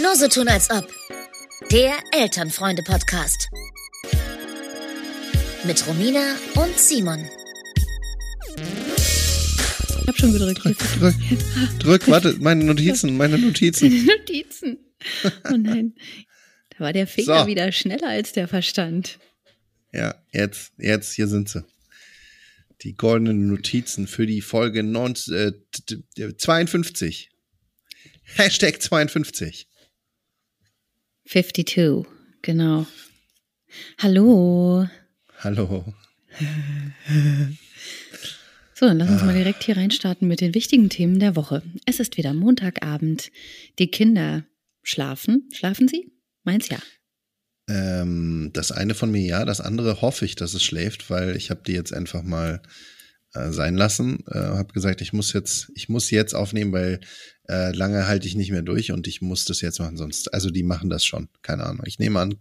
Nur so tun als ob. Der Elternfreunde-Podcast. Mit Romina und Simon. Ich hab schon gedrückt. Drück, drück, drück, warte, meine Notizen, meine Notizen. Notizen. Oh nein. Da war der Finger So. wieder schneller als der Verstand. Ja, jetzt, jetzt, hier sind sie. Die goldenen Notizen für die Folge 19, äh, t- t- 52. Hashtag 52. 52, genau. Hallo. Hallo. So, dann lass uns mal direkt hier reinstarten mit den wichtigen Themen der Woche. Es ist wieder Montagabend. Die Kinder schlafen. Schlafen sie? Meins ja. Ähm, das eine von mir ja, das andere hoffe ich, dass es schläft, weil ich habe die jetzt einfach mal äh, sein lassen. Äh, habe gesagt, ich muss jetzt, ich muss jetzt aufnehmen, weil äh, lange halte ich nicht mehr durch und ich muss das jetzt machen, sonst. Also die machen das schon, keine Ahnung. Ich nehme an,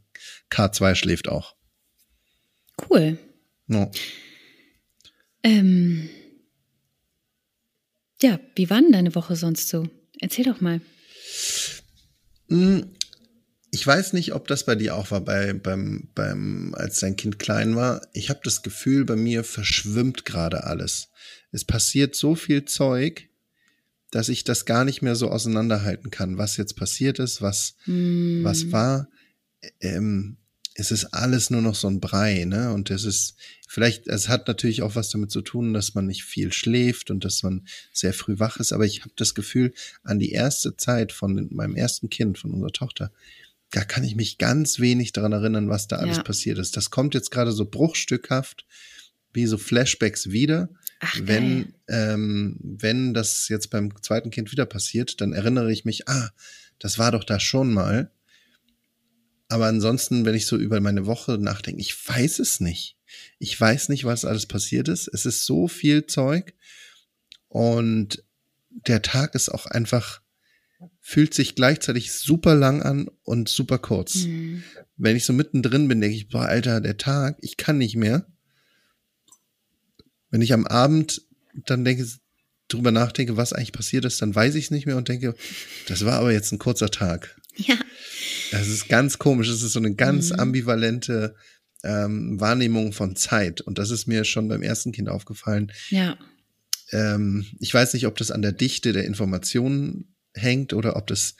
K2 schläft auch. Cool. No. Ähm, ja, wie war denn deine Woche sonst so? Erzähl doch mal. Mm, Ich weiß nicht, ob das bei dir auch war, bei, beim, beim, als dein Kind klein war. Ich habe das Gefühl, bei mir verschwimmt gerade alles. Es passiert so viel Zeug, dass ich das gar nicht mehr so auseinanderhalten kann, was jetzt passiert ist, was, Hm, was war. Ähm, es ist alles nur noch so ein Brei, ne? Und es ist vielleicht, es hat natürlich auch was damit zu tun, dass man nicht viel schläft und dass man sehr früh wach ist. Aber ich habe das Gefühl, an die erste Zeit von meinem ersten Kind, von unserer Tochter, da kann ich mich ganz wenig daran erinnern, was da alles Ja. passiert ist. Das kommt jetzt gerade so bruchstückhaft, wie so Flashbacks wieder. Ach, wenn, ähm, wenn das jetzt beim zweiten Kind wieder passiert, dann erinnere ich mich, ah, das war doch da schon mal. Aber ansonsten, wenn ich so über meine Woche nachdenke, ich weiß es nicht. Ich weiß nicht, was alles passiert ist. Es ist so viel Zeug. Und der Tag ist auch einfach, fühlt sich gleichzeitig super lang an und super kurz. Hm. Wenn ich so mittendrin bin, denke ich, boah, Alter, der Tag, ich kann nicht mehr. Wenn ich am Abend dann denke, drüber nachdenke, was eigentlich passiert ist, dann weiß ich es nicht mehr und denke, das war aber jetzt ein kurzer Tag. Ja. Das ist ganz komisch. Es ist so eine ganz Mhm. ambivalente ähm, Wahrnehmung von Zeit. Und das ist mir schon beim ersten Kind aufgefallen. Ja. Ähm, ich weiß nicht, ob das an der Dichte der Informationen hängt oder ob das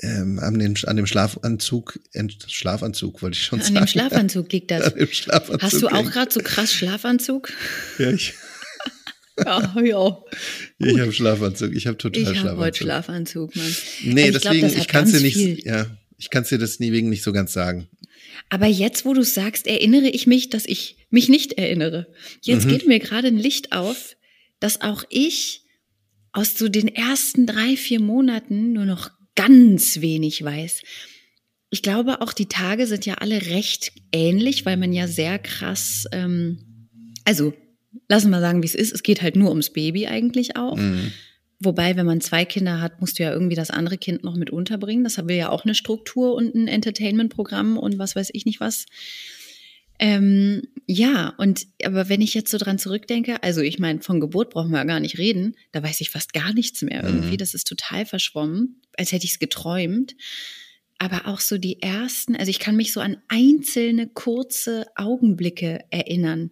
ähm, an, den, an dem Schlafanzug, Schlafanzug wollte ich schon An sagen. dem Schlafanzug liegt das. An dem Schlafanzug Hast du auch gerade so krass Schlafanzug? Ja, ich, Ja, ja. ich habe Schlafanzug. Ich habe total Ich habe Schlafanzug. heute Schlafanzug, Mann. Nee, ich glaub, deswegen, das hat ich kann es dir nicht, viel. ja, ich kann es dir das nie wegen nicht so ganz sagen. Aber jetzt, wo du sagst, erinnere ich mich, dass ich mich nicht erinnere. Jetzt Mhm. geht mir gerade ein Licht auf, dass auch ich aus so den ersten drei, vier Monaten nur noch ganz wenig weiß. Ich glaube, auch die Tage sind ja alle recht ähnlich, weil man ja sehr krass, ähm, also lassen wir sagen, wie es ist. Es geht halt nur ums Baby eigentlich auch. Mhm. Wobei, wenn man zwei Kinder hat, musst du ja irgendwie das andere Kind noch mit unterbringen. Das will ja auch eine Struktur und ein Entertainment-Programm und was weiß ich nicht was. Ähm, ja, und aber wenn ich jetzt so dran zurückdenke, also ich meine, von Geburt brauchen wir ja gar nicht reden, da weiß ich fast gar nichts mehr irgendwie. Mhm. Das ist total verschwommen, als hätte ich es geträumt. Aber auch so die ersten, also ich kann mich so an einzelne kurze Augenblicke erinnern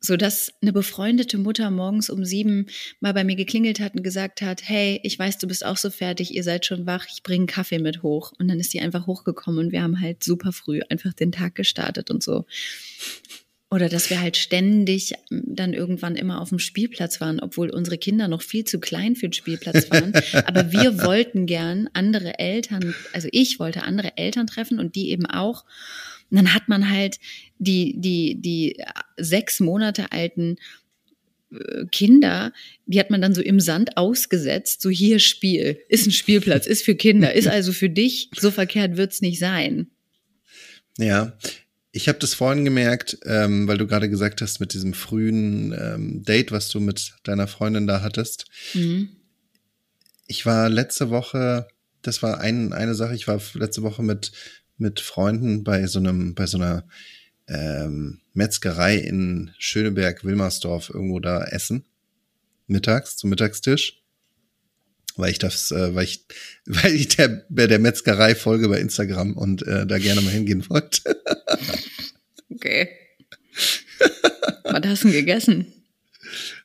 so dass eine befreundete Mutter morgens um sieben mal bei mir geklingelt hat und gesagt hat, hey, ich weiß, du bist auch so fertig, ihr seid schon wach, ich bringe einen Kaffee mit hoch. Und dann ist die einfach hochgekommen und wir haben halt super früh einfach den Tag gestartet und so. Oder dass wir halt ständig ähm, dann irgendwann immer auf dem Spielplatz waren, obwohl unsere Kinder noch viel zu klein für den Spielplatz waren. Aber wir wollten gern andere Eltern, also ich wollte andere Eltern treffen und die eben auch. Und dann hat man halt die, die, die sechs Monate alten äh, Kinder, die hat man dann so im Sand ausgesetzt, so hier Spiel, ist ein Spielplatz, ist für Kinder, ist also für dich, so verkehrt wird's nicht sein. Ja, ich habe das vorhin gemerkt, ähm, weil du gerade gesagt hast, mit diesem frühen ähm, Date, was du mit deiner Freundin da hattest. Mhm. Ich war letzte Woche, das war ein, eine Sache, ich war letzte Woche mit, mit Freunden bei so einem, bei so einer ähm, Metzgerei in Schöneberg, Wilmersdorf, irgendwo da essen. Mittags, zum Mittagstisch. weil ich das, äh, weil ich, weil ich der, der Metzgerei folge bei Instagram und äh, da gerne mal hingehen wollte. Okay. Was hast du denn gegessen?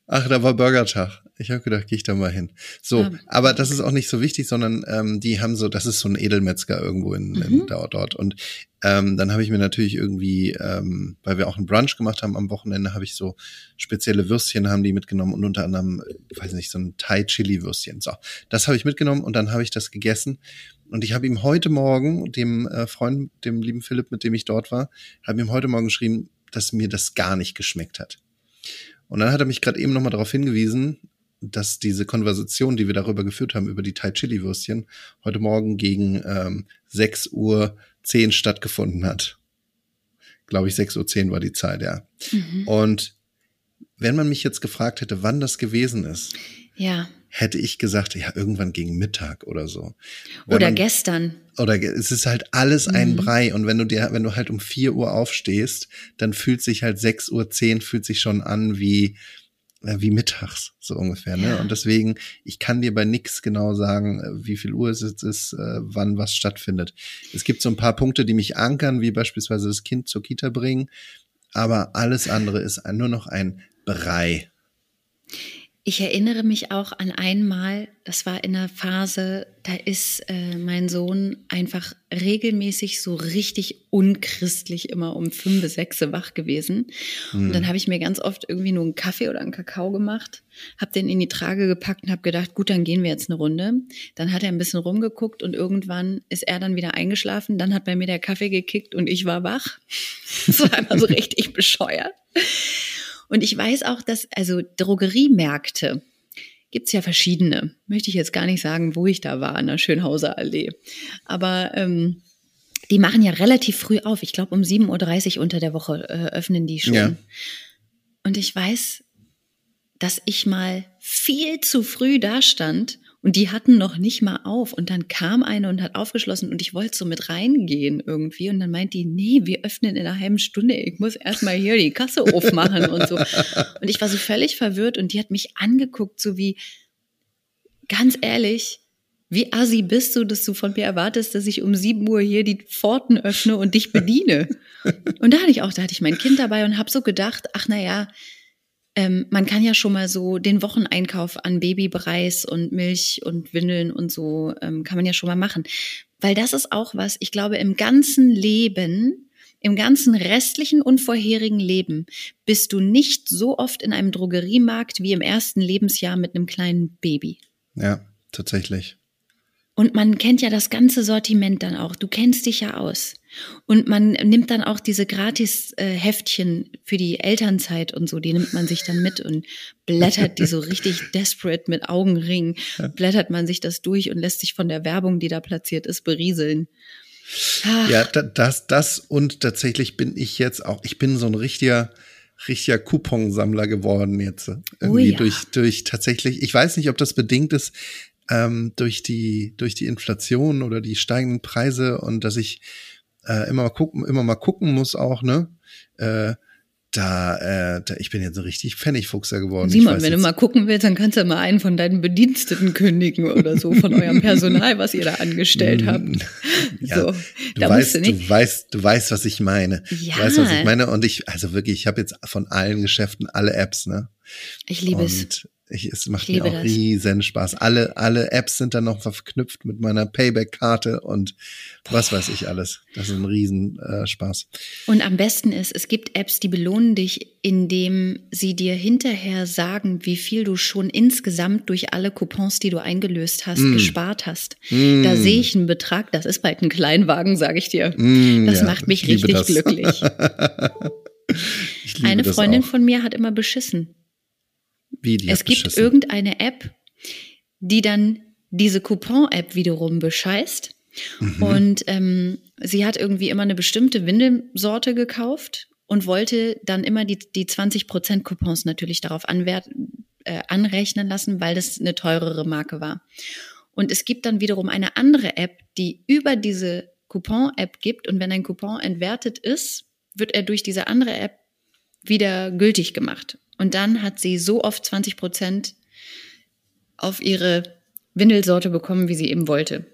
Ach, da war Burgertag. Ich habe gedacht, gehe ich da mal hin. So, Ah, aber das ist auch nicht so wichtig, sondern ähm, die haben so, das ist so ein Edelmetzger irgendwo in, in Mhm. dort, dort. Und ähm, dann habe ich mir natürlich irgendwie, ähm, weil wir auch einen Brunch gemacht haben am Wochenende, habe ich so spezielle Würstchen haben die mitgenommen und unter anderem, äh, weiß nicht, so ein Thai-Chili-Würstchen. So, das habe ich mitgenommen und dann habe ich das gegessen. Und ich habe ihm heute Morgen, dem äh, Freund, dem lieben Philipp, mit dem ich dort war, habe ihm heute Morgen geschrieben, dass mir das gar nicht geschmeckt hat. Und dann hat er mich gerade eben nochmal darauf hingewiesen, dass diese Konversation, die wir darüber geführt haben, über die Thai Chili Würstchen, heute Morgen gegen ähm, 6 Uhr 10 stattgefunden hat. Glaube ich, 6 Uhr 10 war die Zeit, ja. Mhm. Und wenn man mich jetzt gefragt hätte, wann das gewesen ist, Ja. Hätte ich gesagt, ja, irgendwann gegen Mittag oder so. Wenn Oder man- gestern. oder es ist halt alles ein Mhm. Brei und wenn du dir wenn du halt um 4 Uhr aufstehst, dann fühlt sich halt 6 Uhr 10 fühlt sich schon an wie äh, wie mittags so ungefähr, ne? Ja. Und deswegen ich kann dir bei nix genau sagen, äh, wie viel Uhr es jetzt ist, äh, wann was stattfindet. Es gibt so ein paar Punkte, die mich ankern, wie beispielsweise das Kind zur Kita bringen, aber alles andere ist nur noch ein Brei. Ich erinnere mich auch an einmal, das war in einer Phase, da ist äh, mein Sohn einfach regelmäßig so richtig unchristlich immer um fünf bis sechs wach gewesen. Und dann habe ich mir ganz oft irgendwie nur einen Kaffee oder einen Kakao gemacht, habe den in die Trage gepackt und habe gedacht, gut, dann gehen wir jetzt eine Runde. Dann hat er ein bisschen rumgeguckt und irgendwann ist er dann wieder eingeschlafen. Dann hat bei mir der Kaffee gekickt und ich war wach. Das war einfach so richtig bescheuert. Und ich weiß auch, dass, also Drogeriemärkte gibt's ja verschiedene. Möchte ich jetzt gar nicht sagen, wo ich da war, an der Schönhauser Allee. Aber ähm, die machen ja relativ früh auf. Ich glaube, um 7.30 Uhr unter der Woche äh, öffnen die schon. Ja. Und ich weiß, dass ich mal viel zu früh da stand und die hatten noch nicht mal auf. Und dann kam eine und hat aufgeschlossen und ich wollte so mit reingehen irgendwie. Und dann meint die, nee, wir öffnen in einer halben Stunde. Ich muss erstmal hier die Kasse aufmachen und so. Und ich war so völlig verwirrt und die hat mich angeguckt, so wie, ganz ehrlich, wie assi bist du, dass du von mir erwartest, dass ich um 7 Uhr hier die Pforten öffne und dich bediene? und da hatte ich auch, da hatte ich mein Kind dabei und habe so gedacht, ach na ja, ähm, man kann ja schon mal so den Wocheneinkauf an Babybreis und Milch und Windeln und so ähm, kann man ja schon mal machen. Weil das ist auch was, ich glaube, im ganzen Leben, im ganzen restlichen und vorherigen Leben bist du nicht so oft in einem Drogeriemarkt wie im ersten Lebensjahr mit einem kleinen Baby. Ja, tatsächlich. Und man kennt ja das ganze Sortiment dann auch. Du kennst dich ja aus. Und man nimmt dann auch diese Gratis-Heftchen für die Elternzeit und so, die nimmt man sich dann mit und blättert die so richtig desperate mit Augenringen, blättert man sich das durch und lässt sich von der Werbung, die da platziert ist, berieseln. Ah, Ja, da, das, das und tatsächlich bin ich jetzt auch, ich bin so ein richtiger, richtiger Couponsammler geworden jetzt. Irgendwie ja. durch, durch tatsächlich, ich weiß nicht, ob das bedingt ist, ähm, durch die, durch die Inflation oder die steigenden Preise und dass ich äh, immer mal gucken, immer mal gucken muss auch, ne? Äh, da, äh, da, ich bin jetzt ein richtig Pfennigfuchser geworden. Simon, wenn du jetzt- mal gucken willst, dann kannst du mal einen von deinen Bediensteten kündigen oder so, von eurem Personal, was ihr da angestellt habt. Mm, Ja, so, du weißt, du nicht. du weißt, du weißt, was ich meine. Ja. Du weißt, was ich meine. Und ich, also wirklich, ich habe jetzt von allen Geschäften alle Apps, ne? Ich liebe es. Ich, es macht Ich mir auch das. riesen Spaß. Alle, alle Apps sind dann noch verknüpft mit meiner Payback-Karte und was weiß ich alles. Das ist ein riesen äh, Spaß. Und am besten ist, es gibt Apps, die belohnen dich, indem sie dir hinterher sagen, wie viel du schon insgesamt durch alle Coupons, die du eingelöst hast, Mm. gespart hast. Mm. Da sehe ich einen Betrag, das ist bald ein Kleinwagen, sage ich dir. Mm, Das ja, macht mich richtig das. glücklich. Eine Freundin von mir hat immer beschissen. Wie, die es gibt beschissen. irgendeine App, die dann diese Coupon-App wiederum bescheißt. Mhm. Und ähm, sie hat irgendwie immer eine bestimmte Windelsorte gekauft und wollte dann immer die, die 20% Coupons natürlich darauf anwert, äh, anrechnen lassen, weil das eine teurere Marke war. Und es gibt dann wiederum eine andere App, die über diese Coupon-App gibt. Und wenn ein Coupon entwertet ist, wird er durch diese andere App wieder gültig gemacht. Und dann hat sie so oft 20 Prozent auf ihre Windelsorte bekommen, wie sie eben wollte.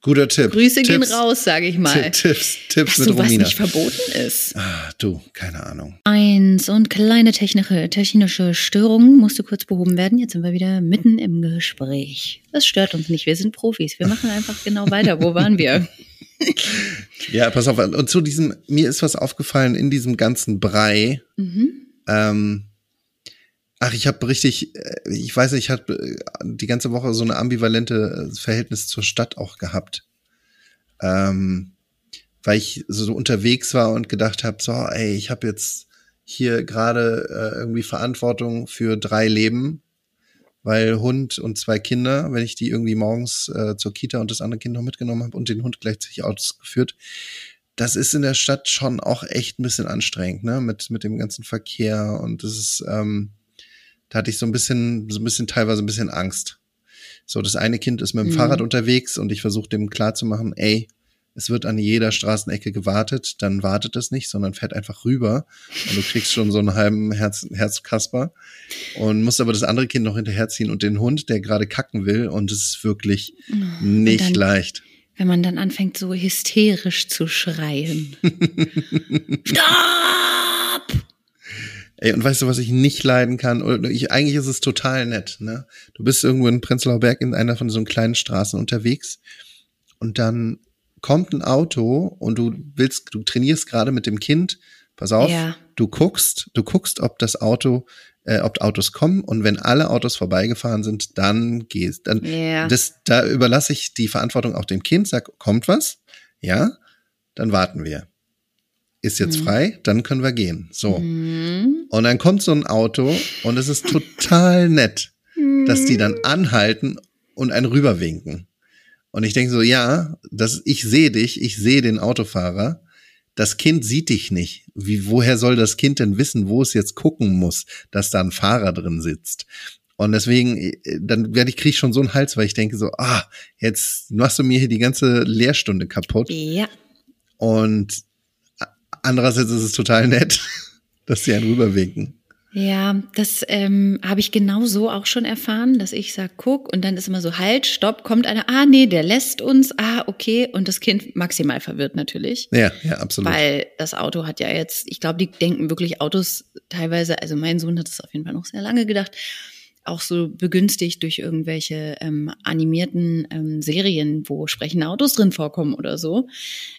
Guter Tipp. Grüße gehen Tipps. raus, sage ich mal. Tipps, Tipps Weißt mit du, was Romina. nicht verboten ist? Ah, du, keine Ahnung. Eins und kleine technische, technische Störungen musste kurz behoben werden. Jetzt sind wir wieder mitten im Gespräch. Das stört uns nicht. Wir sind Profis. Wir machen einfach genau weiter. Wo waren wir? Ja, pass auf. Und zu diesem, mir ist was aufgefallen in diesem ganzen Brei. Mhm. Ähm, ach, ich habe richtig, äh, ich weiß nicht, ich habe äh, die ganze Woche so eine ambivalente äh, Verhältnis zur Stadt auch gehabt. Ähm, weil ich so unterwegs war und gedacht habe, so, ey, ich habe jetzt hier gerade äh, irgendwie Verantwortung für drei Leben, weil Hund und zwei Kinder, wenn ich die irgendwie morgens äh, zur Kita und das andere Kind noch mitgenommen habe und den Hund gleichzeitig ausgeführt, das ist in der Stadt schon auch echt ein bisschen anstrengend, ne? Mit, mit dem ganzen Verkehr und das ist, ähm, da hatte ich so ein bisschen, so ein bisschen teilweise ein bisschen Angst. So, das eine Kind ist mit dem Mhm. Fahrrad unterwegs und ich versuche dem klarzumachen, ey, es wird an jeder Straßenecke gewartet, dann wartet es nicht, sondern fährt einfach rüber und du kriegst schon so einen halben Herz, Herzkasper und musst aber das andere Kind noch hinterherziehen und den Hund, der gerade kacken will und es ist wirklich nicht dann- leicht. Wenn man dann anfängt, so hysterisch zu schreien. Stopp! Ey, und weißt du, was ich nicht leiden kann? Oder ich, eigentlich ist es total nett, ne? Du bist irgendwo in Prenzlauer Berg in einer von so kleinen Straßen unterwegs und dann kommt ein Auto und du willst, du trainierst gerade mit dem Kind, pass auf, Ja. du guckst, du guckst, ob das Auto, äh, ob Autos kommen und wenn alle Autos vorbeigefahren sind, dann gehst, dann, Ja. das, da überlasse ich die Verantwortung auch dem Kind, sag, kommt was? Ja, dann warten wir. Ist jetzt frei, dann können wir gehen. So. Mhm. Und dann kommt so ein Auto und es ist total nett, dass die dann anhalten und einen rüberwinken. Und ich denke so, ja, das, ich sehe dich, ich sehe den Autofahrer. Das Kind sieht dich nicht. Wie, woher soll das Kind denn wissen, wo es jetzt gucken muss, dass da ein Fahrer drin sitzt? Und deswegen, äh, dann werde ich, krieg ich schon so einen Hals, weil ich denke so, ah, jetzt machst du mir hier die ganze Lehrstunde kaputt. Ja. Und andererseits ist es total nett, dass sie einen rüberwinken. Ja, das ähm, habe ich genau so auch schon erfahren, dass ich sag, guck, und dann ist immer so, halt, stopp, kommt einer, ah nee, der lässt uns, ah, okay, und das Kind maximal verwirrt natürlich. Ja, ja, absolut. Weil das Auto hat ja jetzt, ich glaube, die denken wirklich Autos teilweise, also mein Sohn hat es auf jeden Fall noch sehr lange gedacht, auch so begünstigt durch irgendwelche ähm, animierten ähm, Serien, wo sprechende Autos drin vorkommen oder so,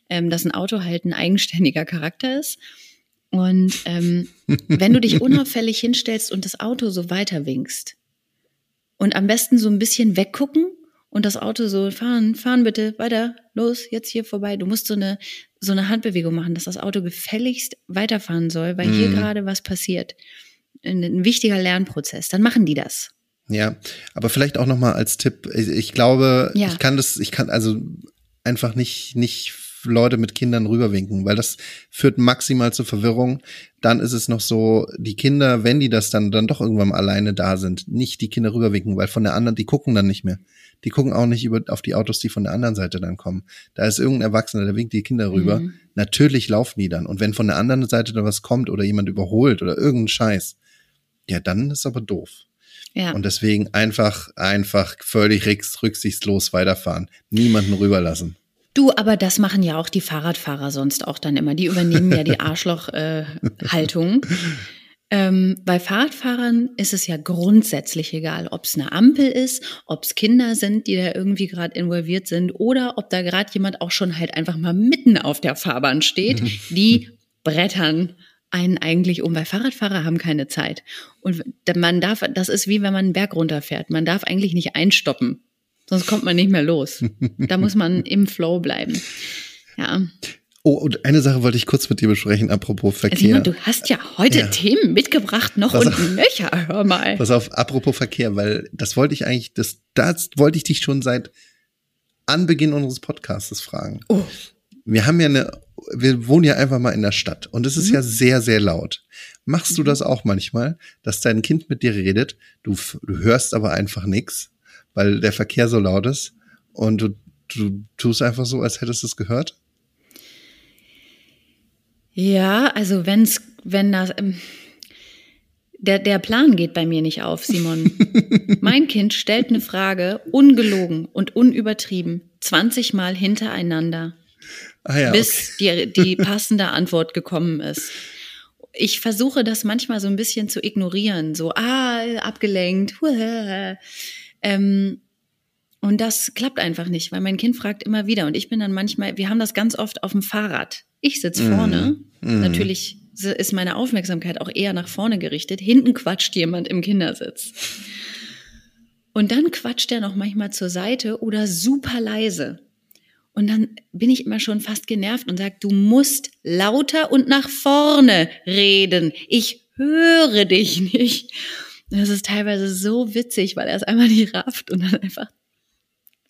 ähm, dass ein Auto halt ein eigenständiger Charakter ist. Und ähm, wenn du dich unauffällig hinstellst und das Auto so weiter winkst und am besten so ein bisschen weggucken und das Auto so fahren, fahren bitte, weiter, los, jetzt hier vorbei. Du musst so eine, so eine Handbewegung machen, dass das Auto gefälligst weiterfahren soll, weil hier Mhm. gerade was passiert. Ein, ein wichtiger Lernprozess. Dann machen die das. Ja, aber vielleicht auch noch mal als Tipp. Ich, ich glaube, Ja. ich kann das, ich kann also einfach nicht, nicht Leute mit Kindern rüberwinken, weil das führt maximal zur Verwirrung. Dann ist es noch so, die Kinder, wenn die das dann, dann doch irgendwann mal alleine da sind, nicht die Kinder rüberwinken, weil von der anderen, die gucken dann nicht mehr. Die gucken auch nicht über, auf die Autos, die von der anderen Seite dann kommen. Da ist irgendein Erwachsener, der winkt die Kinder rüber. Mhm. Natürlich laufen die dann. Und wenn von der anderen Seite da was kommt oder jemand überholt oder irgendein Scheiß, ja, dann ist aber doof. Ja. Und deswegen einfach, einfach völlig rücks- rücksichtslos weiterfahren. Niemanden rüberlassen. Du, aber das machen ja auch die Fahrradfahrer sonst auch dann immer. Die übernehmen ja die Arschloch-Haltung. ähm, bei Fahrradfahrern ist es ja grundsätzlich egal, ob es eine Ampel ist, ob es Kinder sind, die da irgendwie gerade involviert sind, oder ob da gerade jemand auch schon halt einfach mal mitten auf der Fahrbahn steht. Die brettern einen eigentlich um, weil Fahrradfahrer haben keine Zeit. Und man darf, das ist wie wenn man einen Berg runterfährt. Man darf eigentlich nicht einstoppen. Sonst kommt man nicht mehr los. Da muss man im Flow bleiben. Ja. Oh, und eine Sache wollte ich kurz mit dir besprechen, apropos Verkehr. Simon, du hast ja heute Ja. Themen mitgebracht, noch Pass und auf. nöcher, hör mal. Pass auf, apropos Verkehr, weil das wollte ich eigentlich, das, das wollte ich dich schon seit Anbeginn unseres Podcasts fragen. Oh, Wir haben ja eine, wir wohnen ja einfach mal in der Stadt und es ist Mhm. ja sehr, sehr laut. Machst du das auch manchmal, dass dein Kind mit dir redet, du, du hörst aber einfach nix, weil der Verkehr so laut ist und du, du tust einfach so, als hättest du es gehört? Ja, also wenn's, wenn das, ähm, Der, der Plan geht bei mir nicht auf, Simon. mein Kind stellt eine Frage, ungelogen und unübertrieben, 20 Mal hintereinander, Ah ja, bis die, die passende Antwort gekommen ist. Ich versuche das manchmal so ein bisschen zu ignorieren, so, ah, abgelenkt. huah. Ähm, und das klappt einfach nicht, weil mein Kind fragt immer wieder. Und ich bin dann manchmal, wir haben das ganz oft auf dem Fahrrad. Ich sitze vorne. Mhm. Natürlich ist meine Aufmerksamkeit auch eher nach vorne gerichtet. Hinten quatscht jemand im Kindersitz. Und dann quatscht er noch manchmal zur Seite oder super leise. Und dann bin ich immer schon fast genervt und sage, du musst lauter und nach vorne reden. Ich höre dich nicht. Das ist teilweise so witzig, weil er es einmal nicht rafft und dann einfach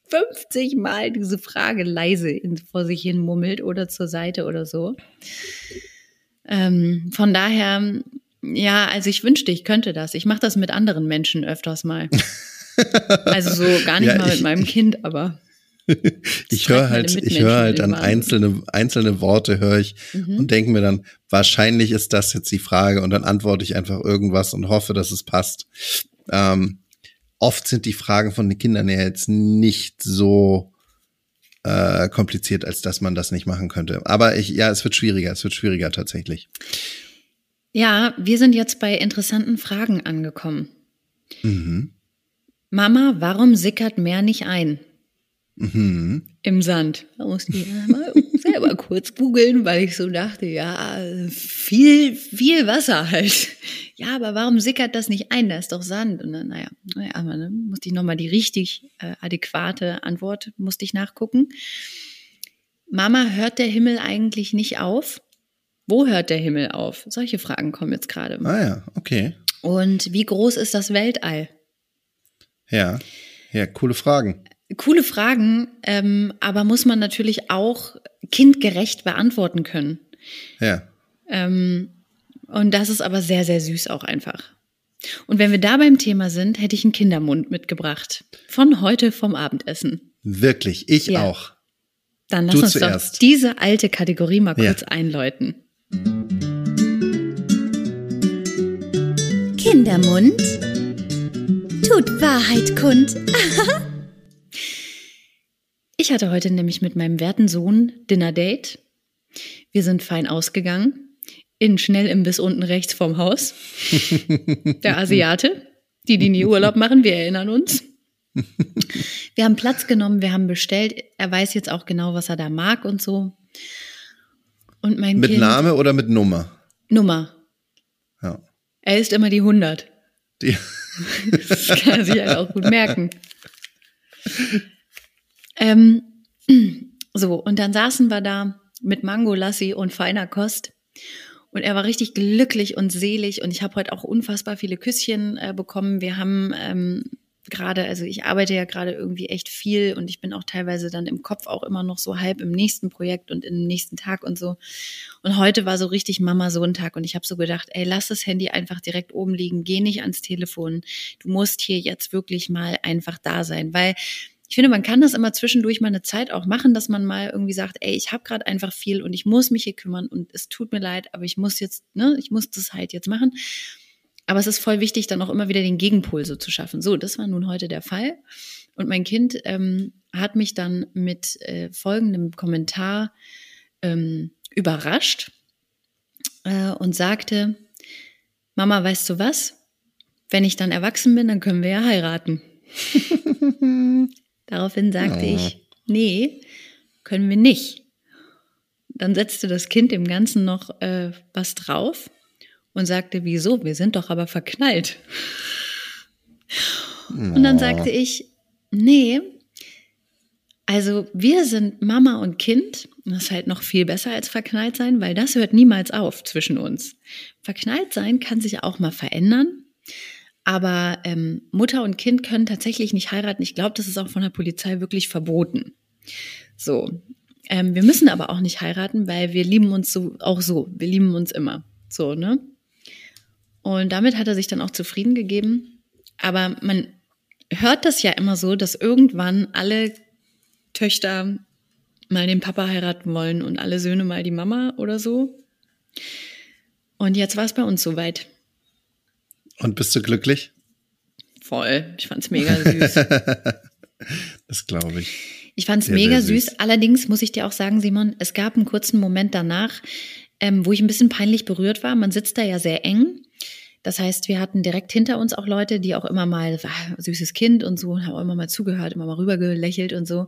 50 Mal diese Frage leise vor sich hin mummelt oder zur Seite oder so. Ähm, von daher, ja, also ich wünschte, ich könnte das. Ich mache das mit anderen Menschen öfters mal. Also so gar nicht Ja, mal mit ich- meinem Kind, aber Ich höre halt, ich höre halt an einzelne, einzelne Worte höre ich Mhm. und denke mir dann, wahrscheinlich ist das jetzt die Frage und dann antworte ich einfach irgendwas und hoffe, dass es passt. Ähm, oft sind die Fragen von den Kindern ja jetzt nicht so äh, kompliziert, als dass man das nicht machen könnte. Aber ich, ja, es wird schwieriger, es wird schwieriger tatsächlich. ja, wir sind jetzt bei interessanten Fragen angekommen. Mhm. Mama, warum sickert mehr nicht ein Mhm. im Sand? Da musste ich mal selber kurz googeln, weil ich so dachte, ja, viel, viel Wasser halt. Ja, aber warum sickert das nicht ein? Da ist doch Sand. Und dann, naja, naja, aber musste ich nochmal die richtig äh, adäquate Antwort, musste ich nachgucken. Mama, hört der Himmel eigentlich nicht auf? Wo hört der Himmel auf? Solche Fragen kommen jetzt gerade. Ah ja, okay. Und wie groß ist das Weltall? Ja. Ja, coole Fragen. Coole Fragen, ähm, aber muss man natürlich auch kindgerecht beantworten können. Ja. Ähm, und das ist aber sehr, sehr süß auch einfach. Und wenn wir da beim Thema sind, hätte ich einen Kindermund mitgebracht. Von heute vom Abendessen. Wirklich, ich Ja. auch. Dann lass Du uns zuerst. doch diese alte Kategorie mal Ja. kurz einläuten. Kindermund tut Wahrheit kund. Ich hatte heute nämlich mit meinem werten Sohn Dinner-Date. Wir sind fein ausgegangen. In Schnellimbiss unten rechts vom Haus. Der Asiate. Die, die nie Urlaub machen, wir erinnern uns. Wir haben Platz genommen, wir haben bestellt. Er weiß jetzt auch genau, was er da mag und so. Und mein Mit Kind. Name oder mit Nummer? Nummer. Ja. Er ist immer die 100. Die, Das kann er sich halt auch gut merken. Ähm, so, und dann saßen wir da mit Mango Lassi und feiner Kost. Und er war richtig glücklich und selig. Und ich habe heute auch unfassbar viele Küsschen äh, bekommen. Wir haben ähm, gerade, also ich arbeite ja gerade irgendwie echt viel und ich bin auch teilweise dann im Kopf auch immer noch so halb im nächsten Projekt und im nächsten Tag und so. Und heute war so richtig Mama-Sohn-Tag und ich habe so gedacht, ey, lass das Handy einfach direkt oben liegen, geh nicht ans Telefon. Du musst hier jetzt wirklich mal einfach da sein, weil ich finde, man kann das immer zwischendurch mal eine Zeit auch machen, dass man mal irgendwie sagt, ey, ich habe gerade einfach viel und ich muss mich hier kümmern und es tut mir leid, aber ich muss jetzt, ne, ich muss das halt jetzt machen. Aber es ist voll wichtig, dann auch immer wieder den Gegenpol so zu schaffen. So, das war nun heute der Fall. Und mein Kind ähm, hat mich dann mit äh, folgendem Kommentar ähm, überrascht äh, und sagte, Mama, weißt du was? Wenn ich dann erwachsen bin, dann können wir ja heiraten. Daraufhin sagte Oh. ich, nee, können wir nicht. Dann setzte das Kind dem Ganzen noch äh, was drauf und sagte, wieso? Wir sind doch aber verknallt. Und dann sagte ich, nee, also wir sind Mama und Kind. Das ist halt noch viel besser als verknallt sein, weil das hört niemals auf zwischen uns. Verknallt sein kann sich auch mal verändern. Aber ähm, Mutter und Kind können tatsächlich nicht heiraten. Ich glaube, das ist auch von der Polizei wirklich verboten. So. Ähm, wir müssen aber auch nicht heiraten, weil wir lieben uns so auch so. Wir lieben uns immer. So, ne? Und damit hat er sich dann auch zufrieden gegeben. Aber man hört das ja immer so, dass irgendwann alle Töchter mal den Papa heiraten wollen und alle Söhne mal die Mama oder so. Und jetzt war es bei uns soweit. Und bist du glücklich? Voll. Ich fand's mega süß. das glaube ich. Ich fand's Sehr, mega sehr süß. süß. Allerdings muss ich dir auch sagen, Simon, es gab einen kurzen Moment danach, ähm, wo ich ein bisschen peinlich berührt war. Man sitzt da ja sehr eng. Das heißt, wir hatten direkt hinter uns auch Leute, die auch immer mal, ah, süßes Kind und so, und haben auch immer mal zugehört, immer mal rübergelächelt und so.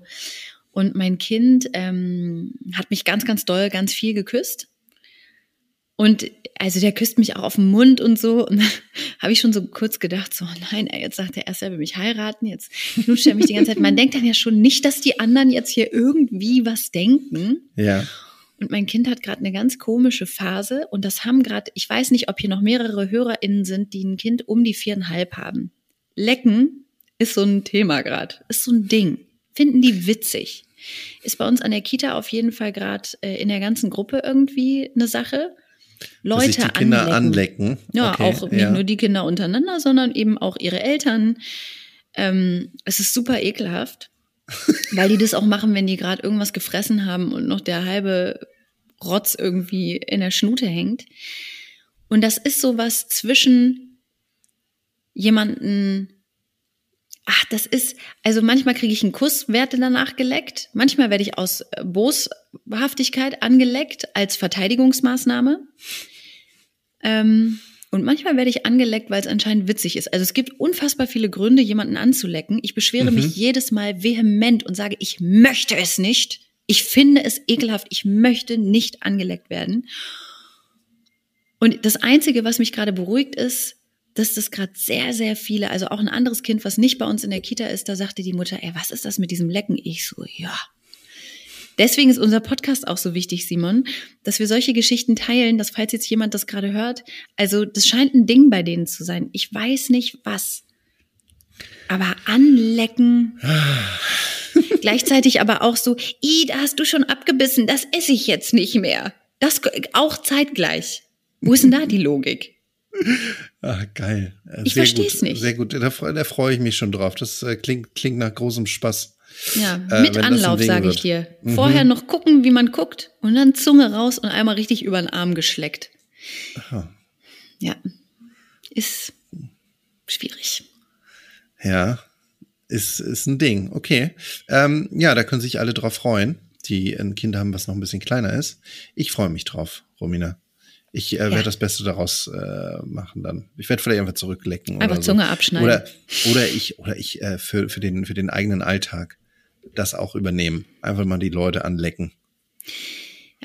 Und mein Kind ähm, hat mich ganz, ganz doll, ganz viel geküsst. Und also der küsst mich auch auf den Mund und so. Und dann habe ich schon so kurz gedacht, so nein, ey, jetzt sagt er erst, er will mich heiraten, jetzt knutscht er mich die ganze Zeit. Man denkt dann ja schon nicht, dass die anderen jetzt hier irgendwie was denken. Ja. Und mein Kind hat gerade eine ganz komische Phase und das haben gerade, ich weiß nicht, ob hier noch mehrere HörerInnen sind, die ein Kind um die viereinhalb haben. Lecken ist so ein Thema gerade, ist so ein Ding. Finden die witzig. Ist bei uns an der Kita auf jeden Fall gerade äh, in der ganzen Gruppe irgendwie eine Sache. Leute Dass sich die Kinder anlecken. anlecken. Ja, Okay, auch nicht ja. nur die Kinder untereinander, sondern eben auch ihre Eltern. Ähm, es ist super ekelhaft, weil die das auch machen, wenn die gerade irgendwas gefressen haben und noch der halbe Rotz irgendwie in der Schnute hängt. Und das ist sowas zwischen jemanden, ach, das ist, also manchmal kriege ich einen Kuss, werde danach geleckt, manchmal werde ich aus äh, Boshaftigkeit angeleckt als Verteidigungsmaßnahme. Ähm, und manchmal werde ich angeleckt, weil es anscheinend witzig ist. Also es gibt unfassbar viele Gründe, jemanden anzulecken. Ich beschwere Mhm. mich jedes Mal vehement und sage, ich möchte es nicht. Ich finde es ekelhaft. Ich möchte nicht angeleckt werden. Und das Einzige, was mich gerade beruhigt, ist, dass das gerade sehr, sehr viele, also auch ein anderes Kind, was nicht bei uns in der Kita ist, da sagte die Mutter, ey, was ist das mit diesem Lecken? Ich so, ja. Deswegen ist unser Podcast auch so wichtig, Simon, dass wir solche Geschichten teilen, dass falls jetzt jemand das gerade hört, also das scheint ein Ding bei denen zu sein. Ich weiß nicht was. Aber anlecken. Gleichzeitig aber auch so, i, da hast du schon abgebissen, das esse ich jetzt nicht mehr. Das auch zeitgleich. Wo ist denn da die Logik? Ah, geil. Äh, Ich sehr versteh's gut, nicht. Sehr gut. Da, da freue ich mich schon drauf. Das äh, klingt, klingt nach großem Spaß. Ja, Äh, mit Anlauf, sage ich wird. Mhm. dir. Vorher noch gucken, wie man guckt und dann Zunge raus und einmal richtig über den Arm geschleckt. Aha. Ja, ist schwierig. Ja, ist, ist ein Ding. Okay. Ähm, ja, da können sich alle drauf freuen, die ein Kind haben, was noch ein bisschen kleiner ist. Ich freue mich drauf, Romina. Ich äh, werde das Beste daraus äh, machen dann. Ich werde vielleicht einfach zurücklecken. Einfach oder so. Zunge abschneiden. Oder, oder ich, oder ich äh, für, für, den, für den eigenen Alltag das auch übernehmen. Einfach mal die Leute anlecken.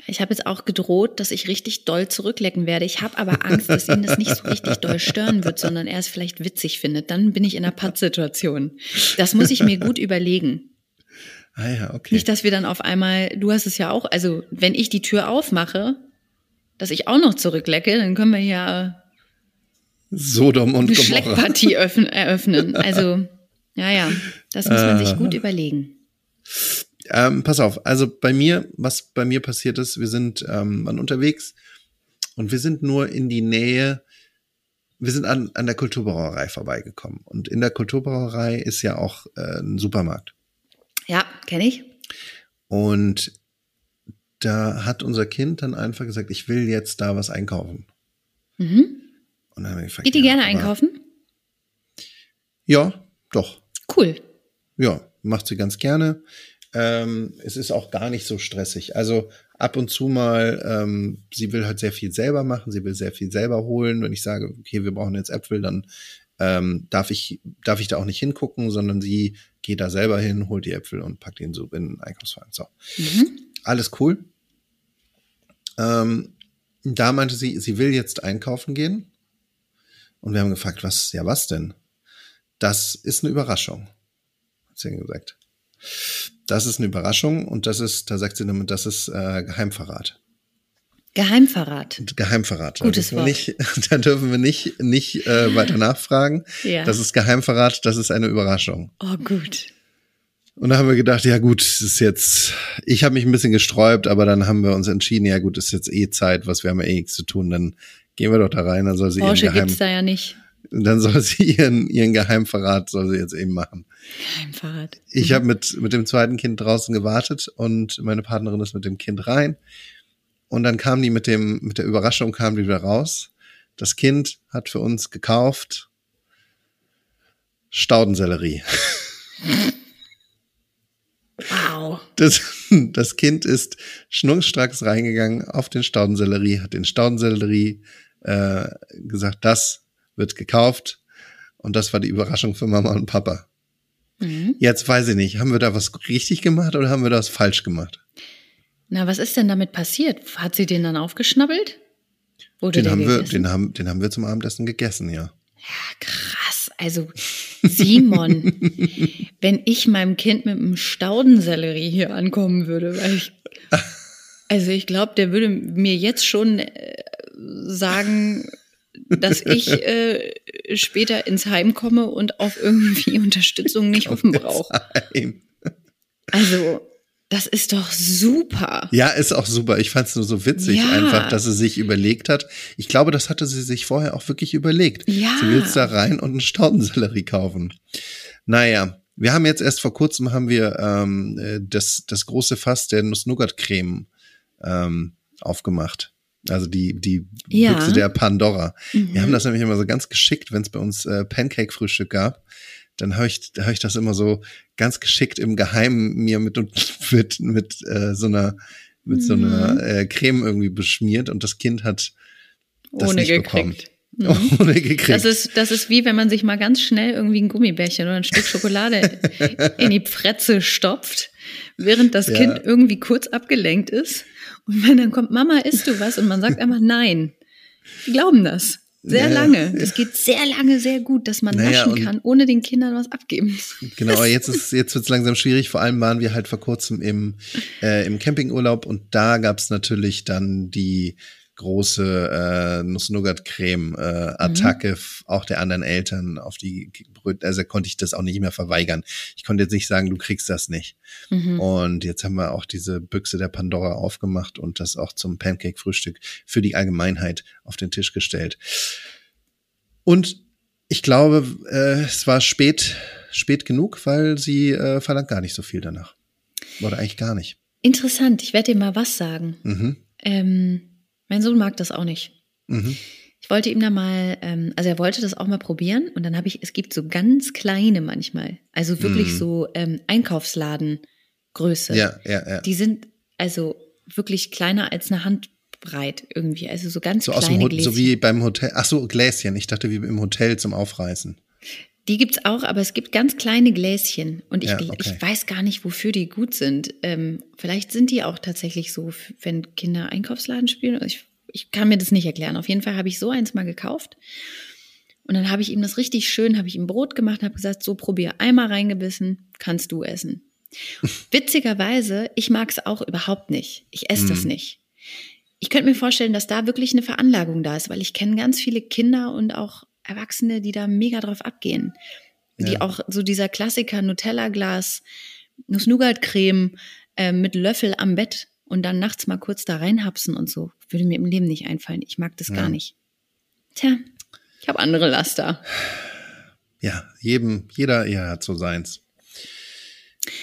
Ich habe jetzt auch gedroht, dass ich richtig doll zurücklecken werde. Ich habe aber Angst, dass ihn das nicht so richtig doll stören wird, sondern er es vielleicht witzig findet. Dann bin ich in einer Pattsituation. Das muss ich mir gut überlegen. Ah ja, okay. Nicht, dass wir dann auf einmal, du hast es ja auch, also wenn ich die Tür aufmache, dass ich auch noch zurücklecke, dann können wir ja Sodom und eine Gomorra. Schleckpartie öffnen, eröffnen. Also, ja, ja, das muss man sich gut überlegen. Ähm, pass auf, also bei mir, was bei mir passiert ist, wir sind ähm, waren unterwegs und wir sind nur in die Nähe, wir sind an, an der Kulturbrauerei vorbeigekommen. Und in der Kulturbrauerei ist ja auch äh, ein Supermarkt. Ja, kenne ich. Und da hat unser Kind dann einfach gesagt, ich will jetzt da was einkaufen. Mhm. Und dann haben wir gefragt, Geht die ja, gerne einkaufen? Ja, doch. Cool. Ja, macht sie ganz gerne. Ähm, es ist auch gar nicht so stressig. Also ab und zu mal, ähm, sie will halt sehr viel selber machen, sie will sehr viel selber holen. Wenn ich sage, okay, wir brauchen jetzt Äpfel, dann ähm, darf ich darf ich da auch nicht hingucken, sondern sie geht da selber hin, holt die Äpfel und packt ihn so in den Einkaufswagen. So, Mhm. Alles cool. Ähm, da meinte sie, sie will jetzt einkaufen gehen. Und wir haben gefragt, was, ja, was denn? Das ist eine Überraschung, hat sie gesagt. Das ist eine Überraschung und das ist, da sagt sie damit, das ist äh, Geheimverrat. Geheimverrat. Geheimverrat. Da Gutes wir Wort. nicht, da dürfen wir nicht, nicht äh, weiter nachfragen. Ja. Das ist Geheimverrat, das ist eine Überraschung. Oh, gut. Und da haben wir gedacht, ja gut, ist jetzt, ich habe mich ein bisschen gesträubt, aber dann haben wir uns entschieden, ja gut, es ist jetzt eh Zeit, was wir haben ja eh nichts zu tun, dann gehen wir doch da rein, dann soll sie ihren Porsche Geheim, gibt's da ja nicht. dann soll sie ihren, ihren Geheimverrat, soll sie jetzt eben machen. Geheimverrat. Ich habe mit, mit dem zweiten Kind draußen gewartet und meine Partnerin ist mit dem Kind rein. Und dann kam die mit dem, mit der Überraschung kam die wieder raus. Das Kind hat für uns gekauft Staudensellerie. Wow. Das, das Kind ist schnurstracks reingegangen auf den Staudensellerie, hat den Staudensellerie äh, gesagt, das wird gekauft. Und das war die Überraschung für Mama und Papa. Mhm. Jetzt weiß ich nicht, haben wir da was richtig gemacht oder haben wir das falsch gemacht? Na, was ist denn damit passiert? Hat sie den dann aufgeschnabbelt? Wurde Den haben, wir, den, haben, den haben wir zum Abendessen gegessen, ja. Ja, krass. Also, Simon, wenn ich meinem Kind mit einem Staudensellerie hier ankommen würde, weil ich, also ich glaube, der würde mir jetzt schon äh, sagen, dass ich äh, später ins Heim komme und auf irgendwie Unterstützung nicht hoffen brauche. Also, das ist doch super. Ja, ist auch super. Ich fand es nur so witzig, Ja. einfach, dass sie sich überlegt hat. Ich glaube, das hatte sie sich vorher auch wirklich überlegt. Ja. Sie will da rein und einen Staudensellerie kaufen. Naja, wir haben jetzt erst vor kurzem haben wir ähm, äh, das, das große Fass der Nuss-Nougat-Creme ähm, aufgemacht. Also die, die Ja. Büchse der Pandora. Wir Mhm. haben das nämlich immer so ganz geschickt, wenn es bei uns äh, Pancake-Frühstück gab. Dann habe ich, hab ich das immer so ganz geschickt im Geheimen mir mit, mit, mit äh, so einer, mit so einer äh, Creme irgendwie beschmiert und das Kind hat das Ohne gekriegt. bekommen. Mhm. Ohne gekriegt. Das ist, das ist wie wenn man sich mal ganz schnell irgendwie ein Gummibärchen oder ein Stück Schokolade in die Pfretze stopft, während das Ja. Kind irgendwie kurz abgelenkt ist. Und wenn dann kommt, Mama, isst du was? Und man sagt einfach nein. Die glauben das. Sehr Ja, lange. Es geht sehr lange sehr gut, dass man Naja, naschen kann, ohne den Kindern was abgeben. Genau, aber jetzt ist jetzt wird's langsam schwierig. Vor allem waren wir halt vor kurzem im äh, im Campingurlaub und da gab's natürlich dann die große äh, Nuss-Nougat-Creme äh, f- auch der anderen Eltern auf die Brötchen. Also konnte ich das auch nicht mehr verweigern. Ich konnte jetzt nicht sagen, du kriegst das nicht. Mhm. Und jetzt haben wir auch diese Büchse der Pandora aufgemacht und das auch zum Pancake-Frühstück für die Allgemeinheit auf den Tisch gestellt. Und ich glaube, äh, es war spät, spät genug, weil sie äh, verlangt gar nicht so viel danach. Oder eigentlich gar nicht. Interessant, ich werde dir mal was sagen. Mhm. Ähm, mein Sohn mag das auch nicht. Mhm. Ich wollte ihm da mal, ähm, also er wollte das auch mal probieren und dann habe ich, es gibt so ganz kleine manchmal, also wirklich Mhm. so ähm, Einkaufsladengröße. Ja, ja, ja. Die sind also wirklich kleiner als eine Handbreit irgendwie, also so ganz So aus dem kleine Ho Gläschen. so wie beim Hotel. Ach so, Gläschen. Ich dachte wie im Hotel zum Aufreißen. Die gibt's auch, aber es gibt ganz kleine Gläschen und ich, Ja, okay. ich weiß gar nicht, wofür die gut sind. Ähm, vielleicht sind die auch tatsächlich so, wenn Kinder Einkaufsladen spielen. Ich, ich kann mir das nicht erklären. Auf jeden Fall habe ich so eins mal gekauft. Und dann habe ich ihm das richtig schön, habe ich ihm Brot gemacht und habe gesagt, so probier einmal reingebissen, kannst du essen. Witzigerweise, ich mag es auch überhaupt nicht. Ich esse das Mhm. nicht. Ich könnte mir vorstellen, dass da wirklich eine Veranlagung da ist, weil ich kenne ganz viele Kinder und auch Erwachsene, die da mega drauf abgehen. Die Ja. auch so dieser Klassiker Nutella-Glas, Nuss-Nougat-Creme äh, mit Löffel am Bett und dann nachts mal kurz da reinhapsen und so. Würde mir im Leben nicht einfallen. Ich mag das Ja. gar nicht. Tja, ich habe andere Laster. Ja, jedem, jeder, ja, hat so seins.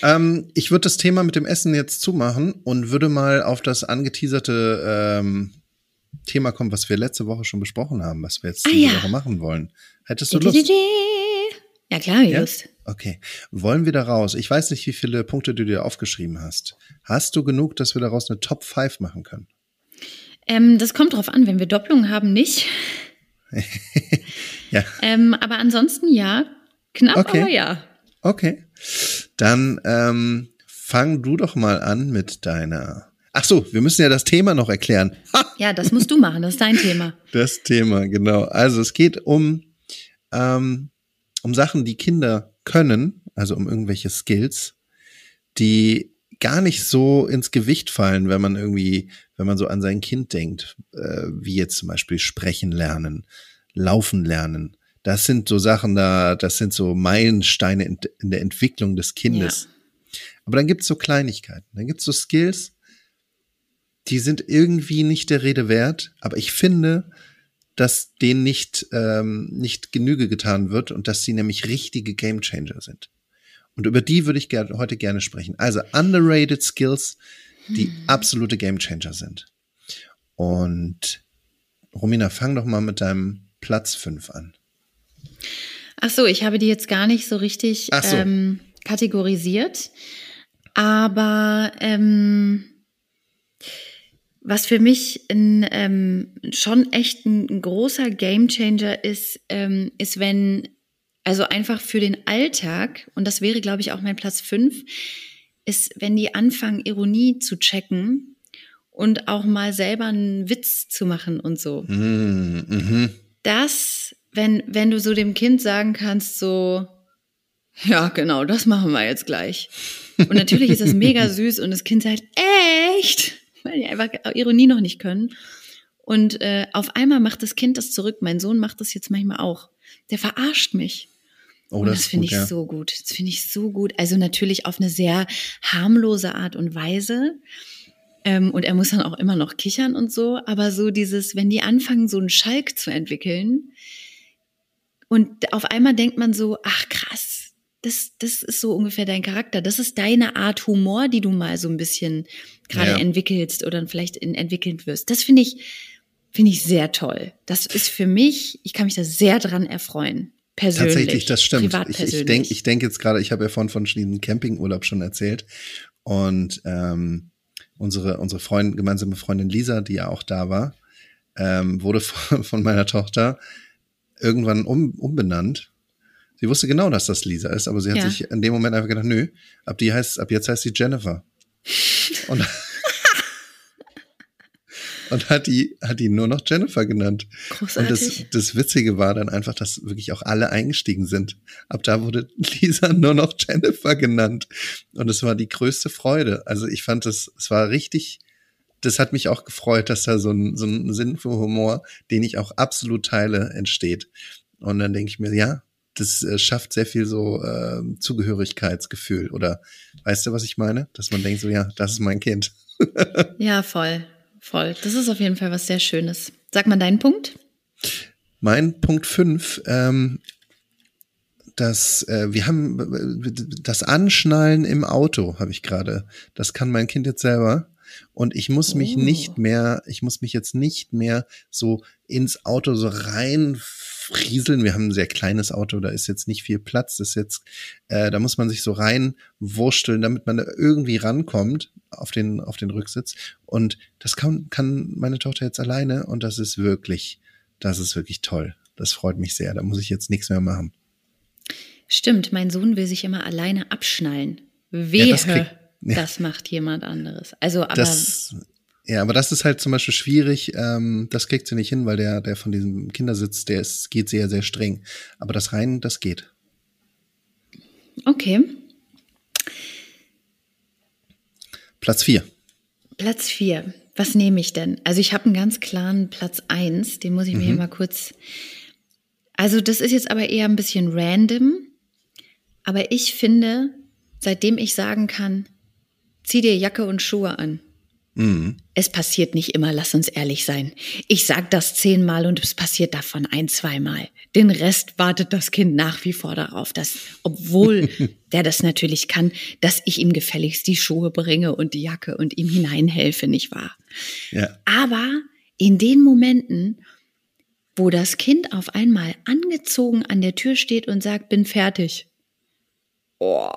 Ähm, ich würde das Thema mit dem Essen jetzt zumachen und würde mal auf das angeteaserte ähm, Thema kommen, was wir letzte Woche schon besprochen haben, was wir jetzt Ah, diese ja. Woche machen wollen. Hättest du Lust? Ja, klar, Ja? Just. Okay. Wollen wir da raus? Ich weiß nicht, wie viele Punkte du dir aufgeschrieben hast. Hast du genug, dass wir daraus eine Top 5 machen können? Ähm, das kommt drauf an, wenn wir Doppelungen haben, nicht. Ja. Ähm, aber ansonsten ja, knapp, Okay. aber ja. Okay. Dann ähm, fang du doch mal an mit deiner. Ach so, wir müssen ja das Thema noch erklären. Ja, das musst du machen, das ist dein Thema. Das Thema, genau. Also es geht um, ähm, um Sachen, die Kinder können, also um irgendwelche Skills, die gar nicht so ins Gewicht fallen, wenn man irgendwie, wenn man so an sein Kind denkt, äh, wie jetzt zum Beispiel sprechen lernen, laufen lernen. Das sind so Sachen da, das sind so Meilensteine in, in der Entwicklung des Kindes. Aber dann gibt's so Kleinigkeiten, dann gibt's so Skills, die sind irgendwie nicht der Rede wert, aber ich finde, dass denen nicht, ähm, nicht Genüge getan wird und dass sie nämlich richtige Gamechanger sind. Und über die würde ich ger heute gerne sprechen. Also underrated Skills, die absolute Gamechanger sind. Und Romina, fang doch mal mit deinem Platz 5 an. Ach so, ich habe die jetzt gar nicht so richtig so. ähm, kategorisiert. Aber ähm, was für mich ein, ähm, schon echt ein, ein großer Gamechanger ist, ähm, ist, wenn, also einfach für den Alltag, und das wäre, glaube ich, auch mein Platz fünf, ist, wenn die anfangen, Ironie zu checken und auch mal selber einen Witz zu machen und so. Mm, mhm. Das, wenn, wenn du so dem Kind sagen kannst, so, ja, genau, das machen wir jetzt gleich. Und natürlich ist das mega süß und das Kind sagt, echt? Weil die einfach Ironie noch nicht können. Und äh, auf einmal macht das Kind das zurück. Mein Sohn macht das jetzt manchmal auch. Der verarscht mich. Oh, das, das finde ich ja. so gut. Das finde ich so gut. Also natürlich auf eine sehr harmlose Art und Weise. Ähm, und er muss dann auch immer noch kichern und so. Aber so dieses, wenn die anfangen, so einen Schalk zu entwickeln, und auf einmal denkt man so, ach krass, das, das ist so ungefähr dein Charakter. Das ist deine Art Humor, die du mal so ein bisschen gerade Ja. entwickelst oder vielleicht in, entwickeln wirst. Das finde ich, finde ich sehr toll. Das ist für mich, ich kann mich da sehr dran erfreuen. Persönlich. Tatsächlich, das stimmt. Privat Ich, ich denke ich denk jetzt gerade, ich habe ja vorhin von diesem Campingurlaub schon erzählt. Und ähm, unsere, unsere Freundin, gemeinsame Freundin Lisa, die ja auch da war, ähm, wurde von, von meiner Tochter irgendwann um, umbenannt. Sie wusste genau, dass das Lisa ist, aber sie hat Ja. sich in dem Moment einfach gedacht, nö, ab die heißt, ab jetzt heißt sie Jennifer. Und, und hat die, hat die nur noch Jennifer genannt. Und das, Großartig. das Witzige war dann einfach, dass wirklich auch alle eingestiegen sind. Ab da wurde Lisa nur noch Jennifer genannt. Und es war die größte Freude. Also ich fand es, es war richtig, das hat mich auch gefreut, dass da so ein, so ein Sinn für Humor, den ich auch absolut teile, entsteht. Und dann denke ich mir, ja, das äh, schafft sehr viel so äh, Zugehörigkeitsgefühl. Oder weißt du, was ich meine? Dass man denkt so, ja, das ist mein Kind. ja, voll. Voll. Das ist auf jeden Fall was sehr Schönes. Sag mal deinen Punkt. Mein Punkt fünf, ähm, das, äh, wir haben das Anschnallen im Auto, habe ich gerade. Das kann mein Kind jetzt selber. Und ich muss mich Oh. nicht mehr, ich muss mich jetzt nicht mehr so ins Auto so reinfrieseln. Wir haben ein sehr kleines Auto, da ist jetzt nicht viel Platz. Das ist jetzt, äh, da muss man sich so reinwursteln, damit man da irgendwie rankommt auf den, auf den Rücksitz. Und das kann, kann meine Tochter jetzt alleine und das ist wirklich, das ist wirklich toll. Das freut mich sehr. Da muss ich jetzt nichts mehr machen. Stimmt, mein Sohn will sich immer alleine abschnallen. Wehe, das das, krieg- ja. macht jemand anderes. Also, aber Das, ja, aber das ist halt zum Beispiel schwierig. Ähm, das kriegt sie nicht hin, weil der, der von diesem Kindersitz, der ist, geht sehr, sehr streng. Aber das rein, das geht. okay. Platz vier. Platz vier. Was nehme ich denn? Also ich habe einen ganz klaren Platz eins. Den muss ich mir Mhm. hier mal kurz. Also das ist jetzt aber eher ein bisschen random. Aber ich finde, seitdem ich sagen kann, zieh dir Jacke und Schuhe an. Mhm. Es passiert nicht immer, lass uns ehrlich sein. Ich sag das zehnmal und es passiert davon ein, zweimal. Den Rest wartet das Kind nach wie vor darauf, dass, obwohl der das natürlich kann, dass ich ihm gefälligst die Schuhe bringe und die Jacke und ihm hineinhelfe, nicht wahr? Ja. Aber in den Momenten, wo das Kind auf einmal angezogen an der Tür steht und sagt, bin fertig. Oh,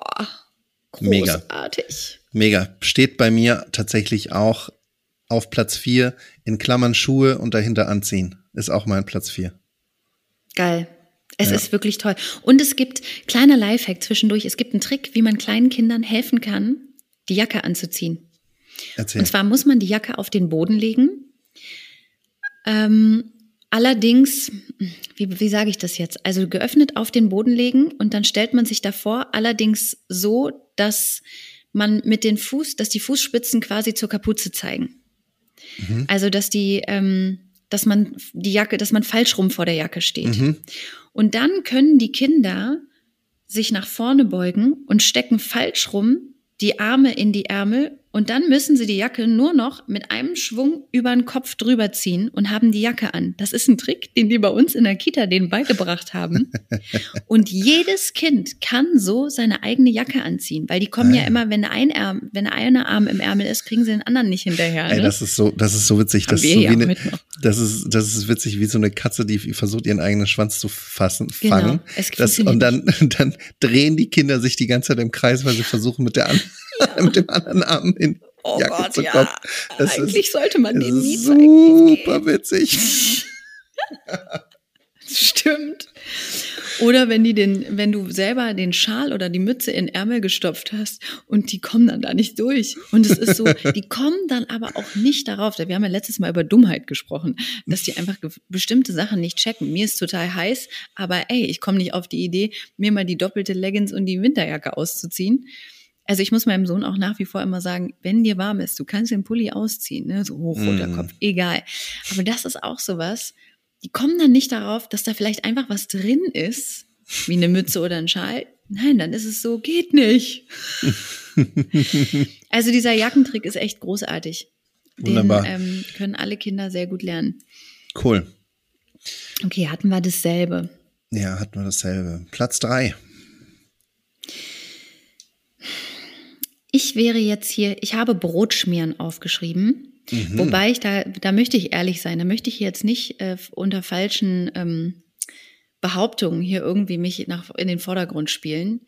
Mega. großartig. Mega. Steht bei mir tatsächlich auch auf Platz vier in Klammern Schuhe und dahinter anziehen. Ist auch mein Platz vier. Geil. Es Ja. ist wirklich toll. Und es gibt kleiner Lifehack zwischendurch. Es gibt einen Trick, wie man kleinen Kindern helfen kann, die Jacke anzuziehen. Erzähl. Und zwar muss man die Jacke auf den Boden legen. Ähm, allerdings, wie, wie sage ich das jetzt? Also geöffnet auf den Boden legen und dann stellt man sich davor, allerdings so, dass man mit den Fuß, dass die Fußspitzen quasi zur Kapuze zeigen. Mhm. Also dass die, ähm, dass man die Jacke, dass man falsch rum vor der Jacke steht. Mhm. Und dann können die Kinder sich nach vorne beugen und stecken falsch rum die Arme in die Ärmel Und dann müssen sie die Jacke nur noch mit einem Schwung über den Kopf drüber ziehen und haben die Jacke an. Das ist ein Trick, den die bei uns in der Kita denen beigebracht haben. und jedes Kind kann so seine eigene Jacke anziehen, weil die kommen ja, Ah. immer, wenn ein Arm, wenn eine Arm im Ärmel ist, kriegen sie den anderen nicht hinterher. Ey, Ne? das ist so, das ist so witzig. Haben Das ist, so ja wie eine, das ist, das ist witzig wie so eine Katze, die versucht, ihren eigenen Schwanz zu fassen, Genau, fangen. es Das, und dann, dann drehen die Kinder sich die ganze Zeit im Kreis, weil sie versuchen, mit der mit dem anderen Arm in Oh Jacke Gott, zu ja. kommen. Das Eigentlich ist, sollte man den nie zeigen, super witzig. Stimmt. Oder wenn die den, wenn du selber den Schal oder die Mütze in Ärmel gestopft hast und die kommen dann da nicht durch. Und es ist so, die kommen dann aber auch nicht darauf. Wir haben ja letztes Mal über Dummheit gesprochen, dass die einfach bestimmte Sachen nicht checken. Mir ist total heiß, aber ey, ich komme nicht auf die Idee, mir mal die doppelte Leggings und die Winterjacke auszuziehen. Also ich muss meinem Sohn auch nach wie vor immer sagen, wenn dir warm ist, du kannst den Pulli ausziehen, ne? so hoch, runter, Mm. Kopf, egal. Aber das ist auch sowas, die kommen dann nicht darauf, dass da vielleicht einfach was drin ist, wie eine Mütze oder ein Schal. Nein, dann ist es so, geht nicht. also dieser Jackentrick ist echt großartig. Den Wunderbar. ähm, können alle Kinder sehr gut lernen. Cool. Okay, hatten wir dasselbe. Ja, hatten wir dasselbe. Platz drei. Ich wäre jetzt hier, ich habe Brotschmieren aufgeschrieben. Mhm. Wobei ich da, da möchte ich ehrlich sein, da möchte ich jetzt nicht äh, unter falschen ähm, Behauptungen hier irgendwie mich nach, in den Vordergrund spielen.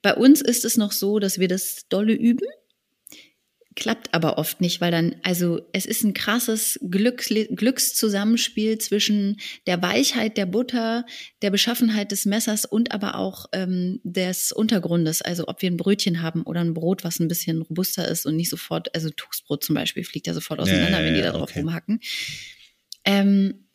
Bei uns ist es noch so, dass wir das dolle üben. Klappt aber oft nicht, weil dann, also es ist ein krasses Glücks, Glückszusammenspiel zwischen der Weichheit der Butter, der Beschaffenheit des Messers und aber auch ähm, des Untergrundes. Also ob wir ein Brötchen haben oder ein Brot, was ein bisschen robuster ist und nicht sofort, also Toastbrot zum Beispiel fliegt ja sofort auseinander, ja, wenn die da drauf okay. rumhacken. Ähm,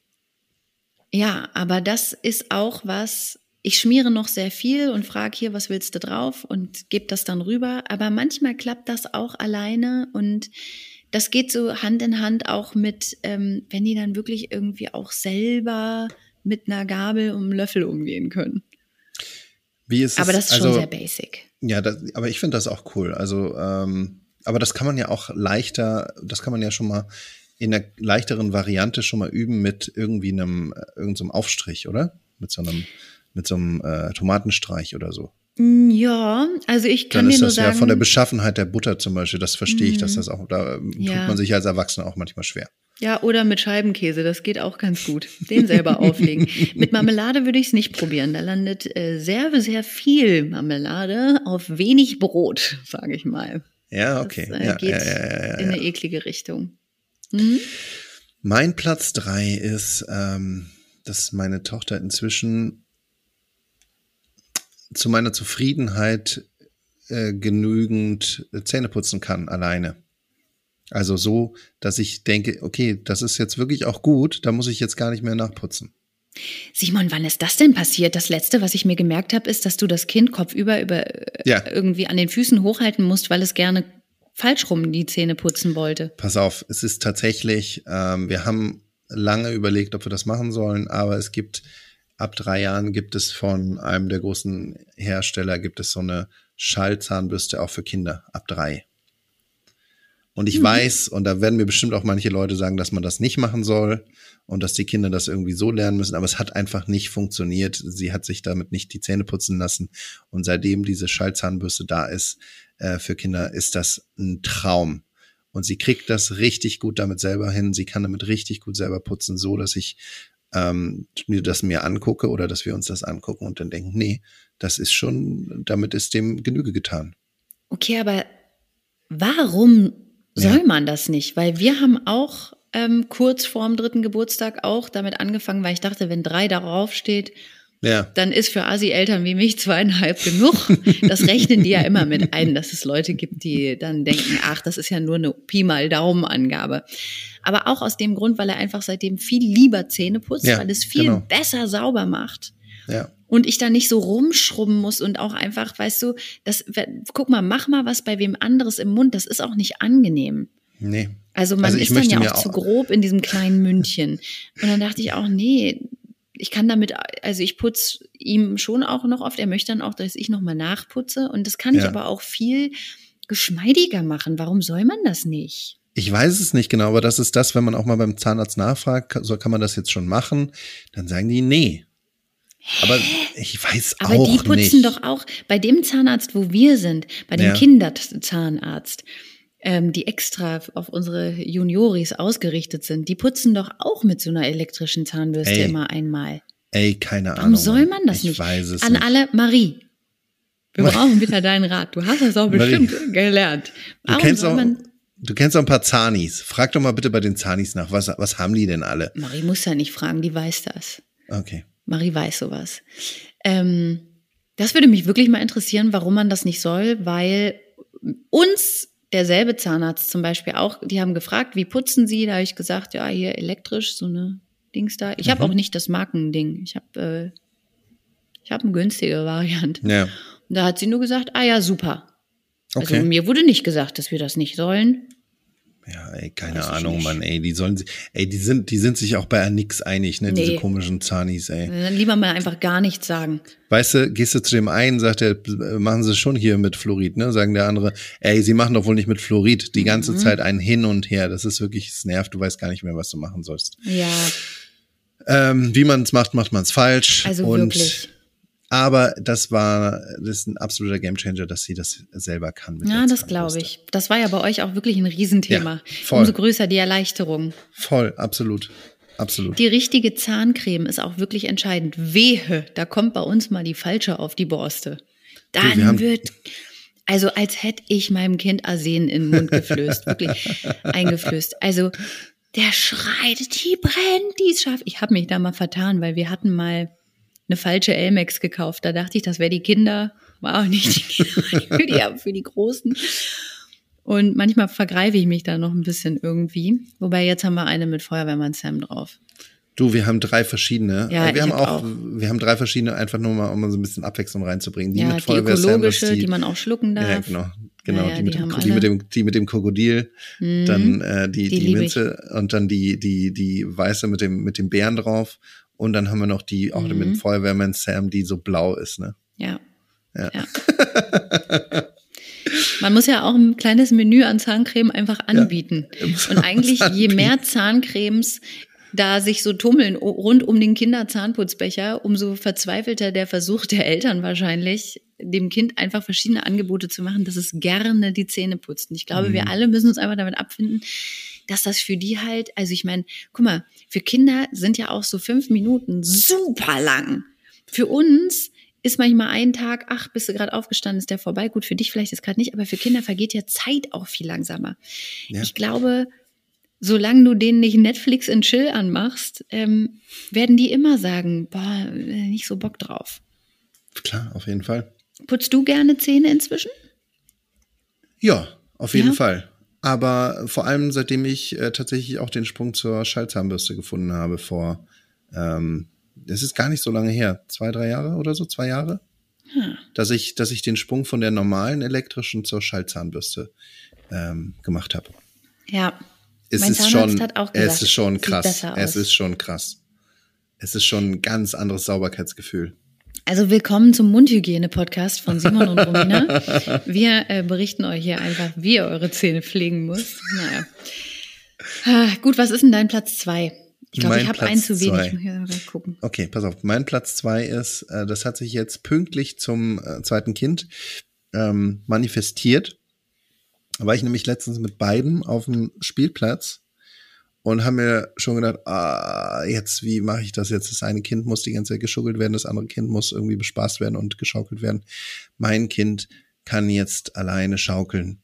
ja, aber das ist auch was, ich schmiere noch sehr viel und frage hier, was willst du drauf und gebe das dann rüber. Aber manchmal klappt das auch alleine und das geht so Hand in Hand auch mit, ähm, wenn die dann wirklich irgendwie auch selber mit einer Gabel und einem Löffel umgehen können. Wie ist es? Aber das ist also, schon sehr basic. Ja, das, aber ich finde das auch cool. Also, ähm, aber das kann man ja auch leichter, das kann man ja schon mal in einer leichteren Variante schon mal üben mit irgendwie einem, äh, irgendeinem so Aufstrich, oder? Mit so einem, mit so einem äh, Tomatenstreich oder so. Mm, Ja, also ich kann Dann ist das ja sagen, von der Beschaffenheit der Butter zum Beispiel, das verstehe ich, dass Mhm. das auch, da ähm, Ja. tut man sich als Erwachsener auch manchmal schwer. Ja, oder mit Scheibenkäse, das geht auch ganz gut. Den selber auflegen. Mit Marmelade würde ich es nicht probieren. Da landet äh, sehr, sehr viel Marmelade auf wenig Brot, sage ich mal. Ja, okay. Das äh, ja, geht ja, ja, in eine eklige Richtung. Mhm. Mein Platz drei ist, ähm, dass meine Tochter inzwischen zu meiner Zufriedenheit äh, genügend Zähne putzen kann, alleine. Also so, dass ich denke, okay, das ist jetzt wirklich auch gut, da muss ich jetzt gar nicht mehr nachputzen. Simon, wann ist das denn passiert? Das letzte, was ich mir gemerkt habe, ist, dass du das Kind kopfüber über äh, Ja. irgendwie an den Füßen hochhalten musst, weil es gerne falsch rum die Zähne putzen wollte. Pass auf, es ist tatsächlich, ähm, wir haben lange überlegt, ob wir das machen sollen, aber es gibt, ab drei Jahren gibt es von einem der großen Hersteller, gibt es so eine Schallzahnbürste auch für Kinder, ab drei. Und ich weiß, und da werden mir bestimmt auch manche Leute sagen, dass man das nicht machen soll und dass die Kinder das irgendwie so lernen müssen, aber es hat einfach nicht funktioniert. Sie hat sich damit nicht die Zähne putzen lassen. Und seitdem diese Schallzahnbürste da ist äh, für Kinder, ist das ein Traum. Und sie kriegt das richtig gut damit selber hin. Sie kann damit richtig gut selber putzen, so dass ich ähm, mir das mir angucke oder dass wir uns das angucken und dann denken, nee, das ist schon, damit ist dem Genüge getan. Okay, aber warum soll Ja. man das nicht? Weil wir haben auch ähm, kurz vorm dritten Geburtstag auch damit angefangen, weil ich dachte, wenn drei darauf steht, Ja, dann ist für Asi-Eltern wie mich zweieinhalb genug. Das rechnen die ja immer mit ein, dass es Leute gibt, die dann denken, ach, das ist ja nur eine Pi mal Daumen-Angabe. Aber auch aus dem Grund, weil er einfach seitdem viel lieber Zähne putzt, Ja, weil es viel genau. besser sauber macht. ja. Und ich da nicht so rumschrubben muss und auch einfach, weißt du, das, guck mal, mach mal was bei wem anderes im Mund, das ist auch nicht angenehm. Nee. Also man Also ist dann ja auch auch- zu grob in diesem kleinen Mündchen. Und dann dachte ich auch, nee, ich kann damit, also ich putze ihm schon auch noch oft. Er möchte dann auch, dass ich nochmal nachputze. Und das kann ich Ja. aber auch viel geschmeidiger machen. Warum soll man das nicht? Ich weiß es nicht genau, aber das ist das, wenn man auch mal beim Zahnarzt nachfragt, so kann man das jetzt schon machen, dann sagen die, nee. Aber ich weiß Aber auch die putzen nicht. doch auch bei dem Zahnarzt, wo wir sind, bei dem Ja. Kinderzahnarzt, ähm, die extra auf unsere Junioris ausgerichtet sind, die putzen doch auch mit so einer elektrischen Zahnbürste Ey, immer einmal. Ey, keine Warum Ahnung. soll man das ich nicht? Ich weiß es An nicht. alle, Marie, wir brauchen wieder deinen Rat. Du hast das auch Marie, bestimmt gelernt. Du Warum kennst, soll auch, man, du kennst auch ein paar Zanis. Frag doch mal bitte bei den Zanis nach. Was, was haben die denn alle? Marie muss ja nicht fragen, die weiß das. Okay. Marie weiß sowas. Ähm, das würde mich wirklich mal interessieren, warum man das nicht soll, weil uns derselbe Zahnarzt zum Beispiel auch, die haben gefragt, wie putzen Sie? Da habe ich gesagt, ja, hier elektrisch, so eine Dings da. Ich habe Mhm. auch nicht das Markending. Ich habe äh, ich habe eine günstige Variante. Ja. Und da hat sie nur gesagt, ah ja, super. Okay. Also mir wurde nicht gesagt, dass wir das nicht sollen. Ja, ey, keine Weiß Ahnung. Mann, ey, die sollen, sich- ey, die sind, die sind sich auch bei nix einig, ne, diese Nee. komischen Zanis, ey. Dann lieber mal einfach gar nichts sagen. Weißt du, gehst du zu dem einen, sagt er, äh, machen sie schon hier mit Fluorid, ne? Sagen der andere, ey, sie machen doch wohl nicht mit Fluorid. Die ganze Mhm. Zeit ein Hin und Her. Das ist wirklich, es nervt, du weißt gar nicht mehr, was du machen sollst. Ja, Ähm, wie man es macht, macht man es falsch. also und, wirklich. Aber das war, das ist ein absoluter Gamechanger, dass sie das selber kann. Ja, das glaube ich. Das war ja bei euch auch wirklich ein Riesenthema. Ja, voll. Umso größer die Erleichterung. Voll, absolut. Absolut. Die richtige Zahncreme ist auch wirklich entscheidend. Wehe, da kommt bei uns mal die falsche auf die Borste. Dann haben- wird, also als hätte ich meinem Kind Arsen in den Mund geflößt, wirklich eingeflößt. Also der schreit, die brennt, die ist scharf. Ich habe mich da mal vertan, weil wir hatten mal eine falsche Elmex gekauft. Da dachte ich, das wäre die Kinder, war auch nicht die Kinder, für die, für die Großen. Und manchmal vergreife ich mich da noch ein bisschen irgendwie. Wobei jetzt haben wir eine mit Feuerwehrmann Sam drauf. Du, wir haben drei verschiedene. Ja, wir haben hab auch, auch. wir haben drei verschiedene, einfach nur mal, um so ein bisschen Abwechslung reinzubringen. Die ja, mit die Feuerwehr Sam, ökologische, die, man auch schlucken darf. Ja, genau. Genau, Naja, die, mit die dem, die, mit dem, die mit dem Krokodil, Mhm. dann äh, die, Die die, liebe ich. Minze und dann die, die, die weiße mit dem, mit dem Bären drauf. Und dann haben wir noch die, auch mit Mhm. dem Feuerwehrmann Sam, die so blau ist, ne? Ja. Ja. ja. Man muss ja auch ein kleines Menü an Zahncreme einfach anbieten. muss Und eigentlich, je mehr Zahncremes da sich so tummeln rund um den Kinderzahnputzbecher, umso verzweifelter der Versuch der Eltern wahrscheinlich, dem Kind einfach verschiedene Angebote zu machen, dass es gerne die Zähne putzt. Und ich glaube, wir Mhm. alle müssen uns einfach damit abfinden, dass das für die halt, also ich meine, guck mal, für Kinder sind ja auch so fünf Minuten super lang. Für uns ist manchmal ein Tag, ach, bist du gerade aufgestanden, ist der vorbei. Gut, für dich vielleicht ist gerade nicht, aber für Kinder vergeht ja Zeit auch viel langsamer. Ja. Ich glaube, solange du denen nicht Netflix in Chill anmachst, ähm, werden die immer sagen, boah, äh, nicht so Bock drauf. Klar, auf jeden Fall. Putzt du gerne Zähne inzwischen? Ja, auf jeden Ja? Fall. Aber vor allem, seitdem ich äh, tatsächlich auch den Sprung zur Schallzahnbürste gefunden habe vor, ähm, das ist gar nicht so lange her, zwei, drei Jahre oder so, zwei Jahre, Hm. dass ich, dass ich den Sprung von der normalen elektrischen zur Schallzahnbürste ähm, gemacht habe. Ja. Es Mein ist Zahnarzt schon, hat auch gesagt, es ist schon krass. Es ist schon krass. Es ist schon ein ganz anderes Sauberkeitsgefühl. Also willkommen zum Mundhygiene-Podcast von Simon und Romina. Wir äh, berichten euch hier einfach, wie ihr eure Zähne pflegen müsst. Naja. Ah, gut, was ist denn dein Platz zwei? Ich glaube, ich habe einen zu wenig. gucken. Okay, pass auf. Mein Platz zwei ist, äh, das hat sich jetzt pünktlich zum äh, zweiten Kind ähm, manifestiert. Da war ich nämlich letztens mit beiden auf dem Spielplatz und haben mir schon gedacht, ah, jetzt, wie mache ich das jetzt? Das eine Kind muss die ganze Zeit geschuggelt werden, das andere Kind muss irgendwie bespaßt werden und geschaukelt werden. Mein Kind kann jetzt alleine schaukeln.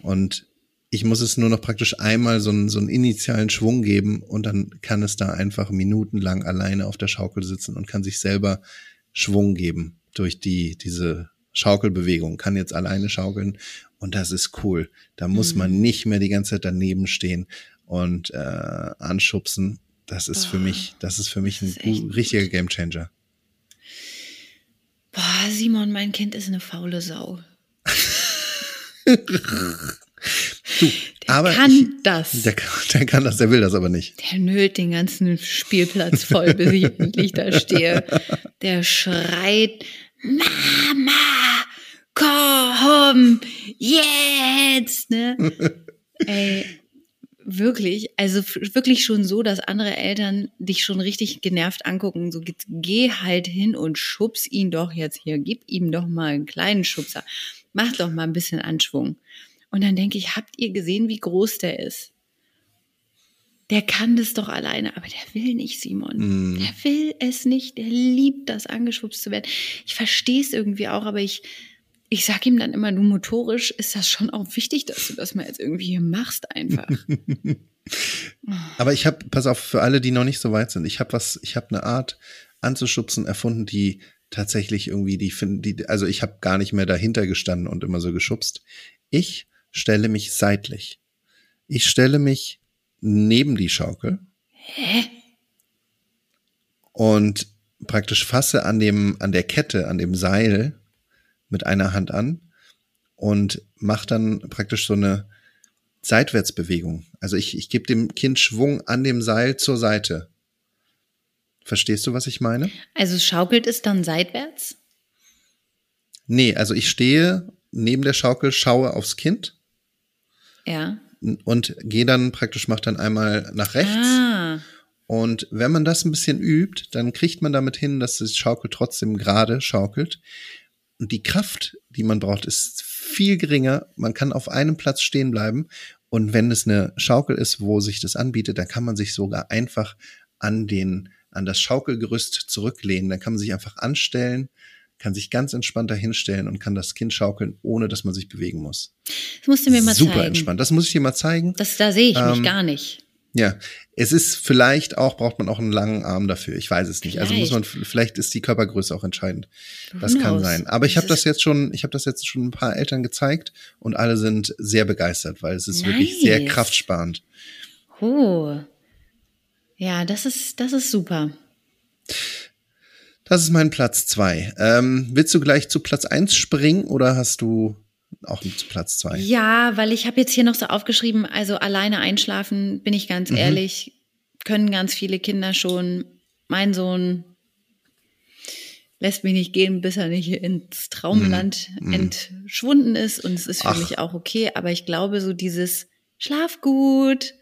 Und ich muss es nur noch praktisch einmal so einen, so einen initialen Schwung geben und dann kann es da einfach minutenlang alleine auf der Schaukel sitzen und kann sich selber Schwung geben durch die, diese Schaukelbewegung, kann jetzt alleine schaukeln und das ist cool. Da muss Mhm. man nicht mehr die ganze Zeit daneben stehen und äh, anschubsen. Das ist für Oh, mich, das ist für mich ein gut. richtiger Gamechanger. Boah, Simon, mein Kind ist eine faule Sau. Du, Der aber kann ich, das. der, kann- der kann das, der will das aber nicht. Der nölt den ganzen Spielplatz voll, bis ich endlich da stehe. Der schreit, Mama, komm komm, jetzt, ne? Ey, wirklich, also wirklich schon so, dass andere Eltern dich schon richtig genervt angucken. So, geh halt hin und schubs ihn doch jetzt hier, gib ihm doch mal einen kleinen Schubser. Mach doch mal ein bisschen Anschwung. Und dann denke ich, habt ihr gesehen, wie groß der ist? Der kann das doch alleine, aber der will nicht, Simon. Mm. Der will es nicht. Der liebt das, angeschubst zu werden. Ich verstehe es irgendwie auch, aber ich, ich sag ihm dann immer, du motorisch ist das schon auch wichtig, dass du das mal jetzt irgendwie hier machst einfach. Aber ich habe, pass auf, für alle, die noch nicht so weit sind, ich habe was, ich habe eine Art anzuschubsen erfunden, die tatsächlich irgendwie, die finden, die, also ich habe gar nicht mehr dahinter gestanden und immer so geschubst. Ich stelle mich seitlich. Ich stelle mich neben die Schaukel. Hä? Und praktisch fasse an dem, an der Kette, an dem Seil mit einer Hand an und mache dann praktisch so eine Seitwärtsbewegung. Also ich, ich gebe dem Kind Schwung an dem Seil zur Seite. Verstehst du, was ich meine? Also schaukelt es dann seitwärts? Nee, also ich stehe neben der Schaukel, schaue aufs Kind. Ja. Und gehe dann praktisch, mache dann einmal nach rechts. Ah. Und wenn man das ein bisschen übt, dann kriegt man damit hin, dass die Schaukel trotzdem gerade schaukelt. Und die Kraft, die man braucht, ist viel geringer. Man kann auf einem Platz stehen bleiben. Und wenn es eine Schaukel ist, wo sich das anbietet, dann kann man sich sogar einfach an den, an das Schaukelgerüst zurücklehnen. Dann kann man sich einfach anstellen, kann sich ganz entspannt dahinstellen und kann das Kind schaukeln, ohne dass man sich bewegen muss. Das musst du mir mal Super zeigen. Super entspannt. Das muss ich dir mal zeigen. Das, da sehe ich ähm, mich gar nicht. Ja, es ist vielleicht auch, braucht man auch einen langen Arm dafür. Ich weiß es nicht. Vielleicht. Also muss man, vielleicht ist die Körpergröße auch entscheidend. Das kann sein. Aber ich habe das jetzt schon, ich habe das jetzt schon ein paar Eltern gezeigt und alle sind sehr begeistert, weil es ist nice. wirklich sehr kraftsparend. Oh. Ja, das ist, das ist super. Das ist mein Platz zwei. Ähm, willst du gleich zu Platz eins springen oder hast du auch zu Platz zwei. Ja, weil ich habe jetzt hier noch so aufgeschrieben, also alleine einschlafen, bin ich ganz mhm. ehrlich, können ganz viele Kinder schon. Mein Sohn lässt mich nicht gehen, bis er nicht ins Traumland mhm. entschwunden ist. Und es ist für Ach. mich auch okay. Aber ich glaube, so dieses Schlaf gut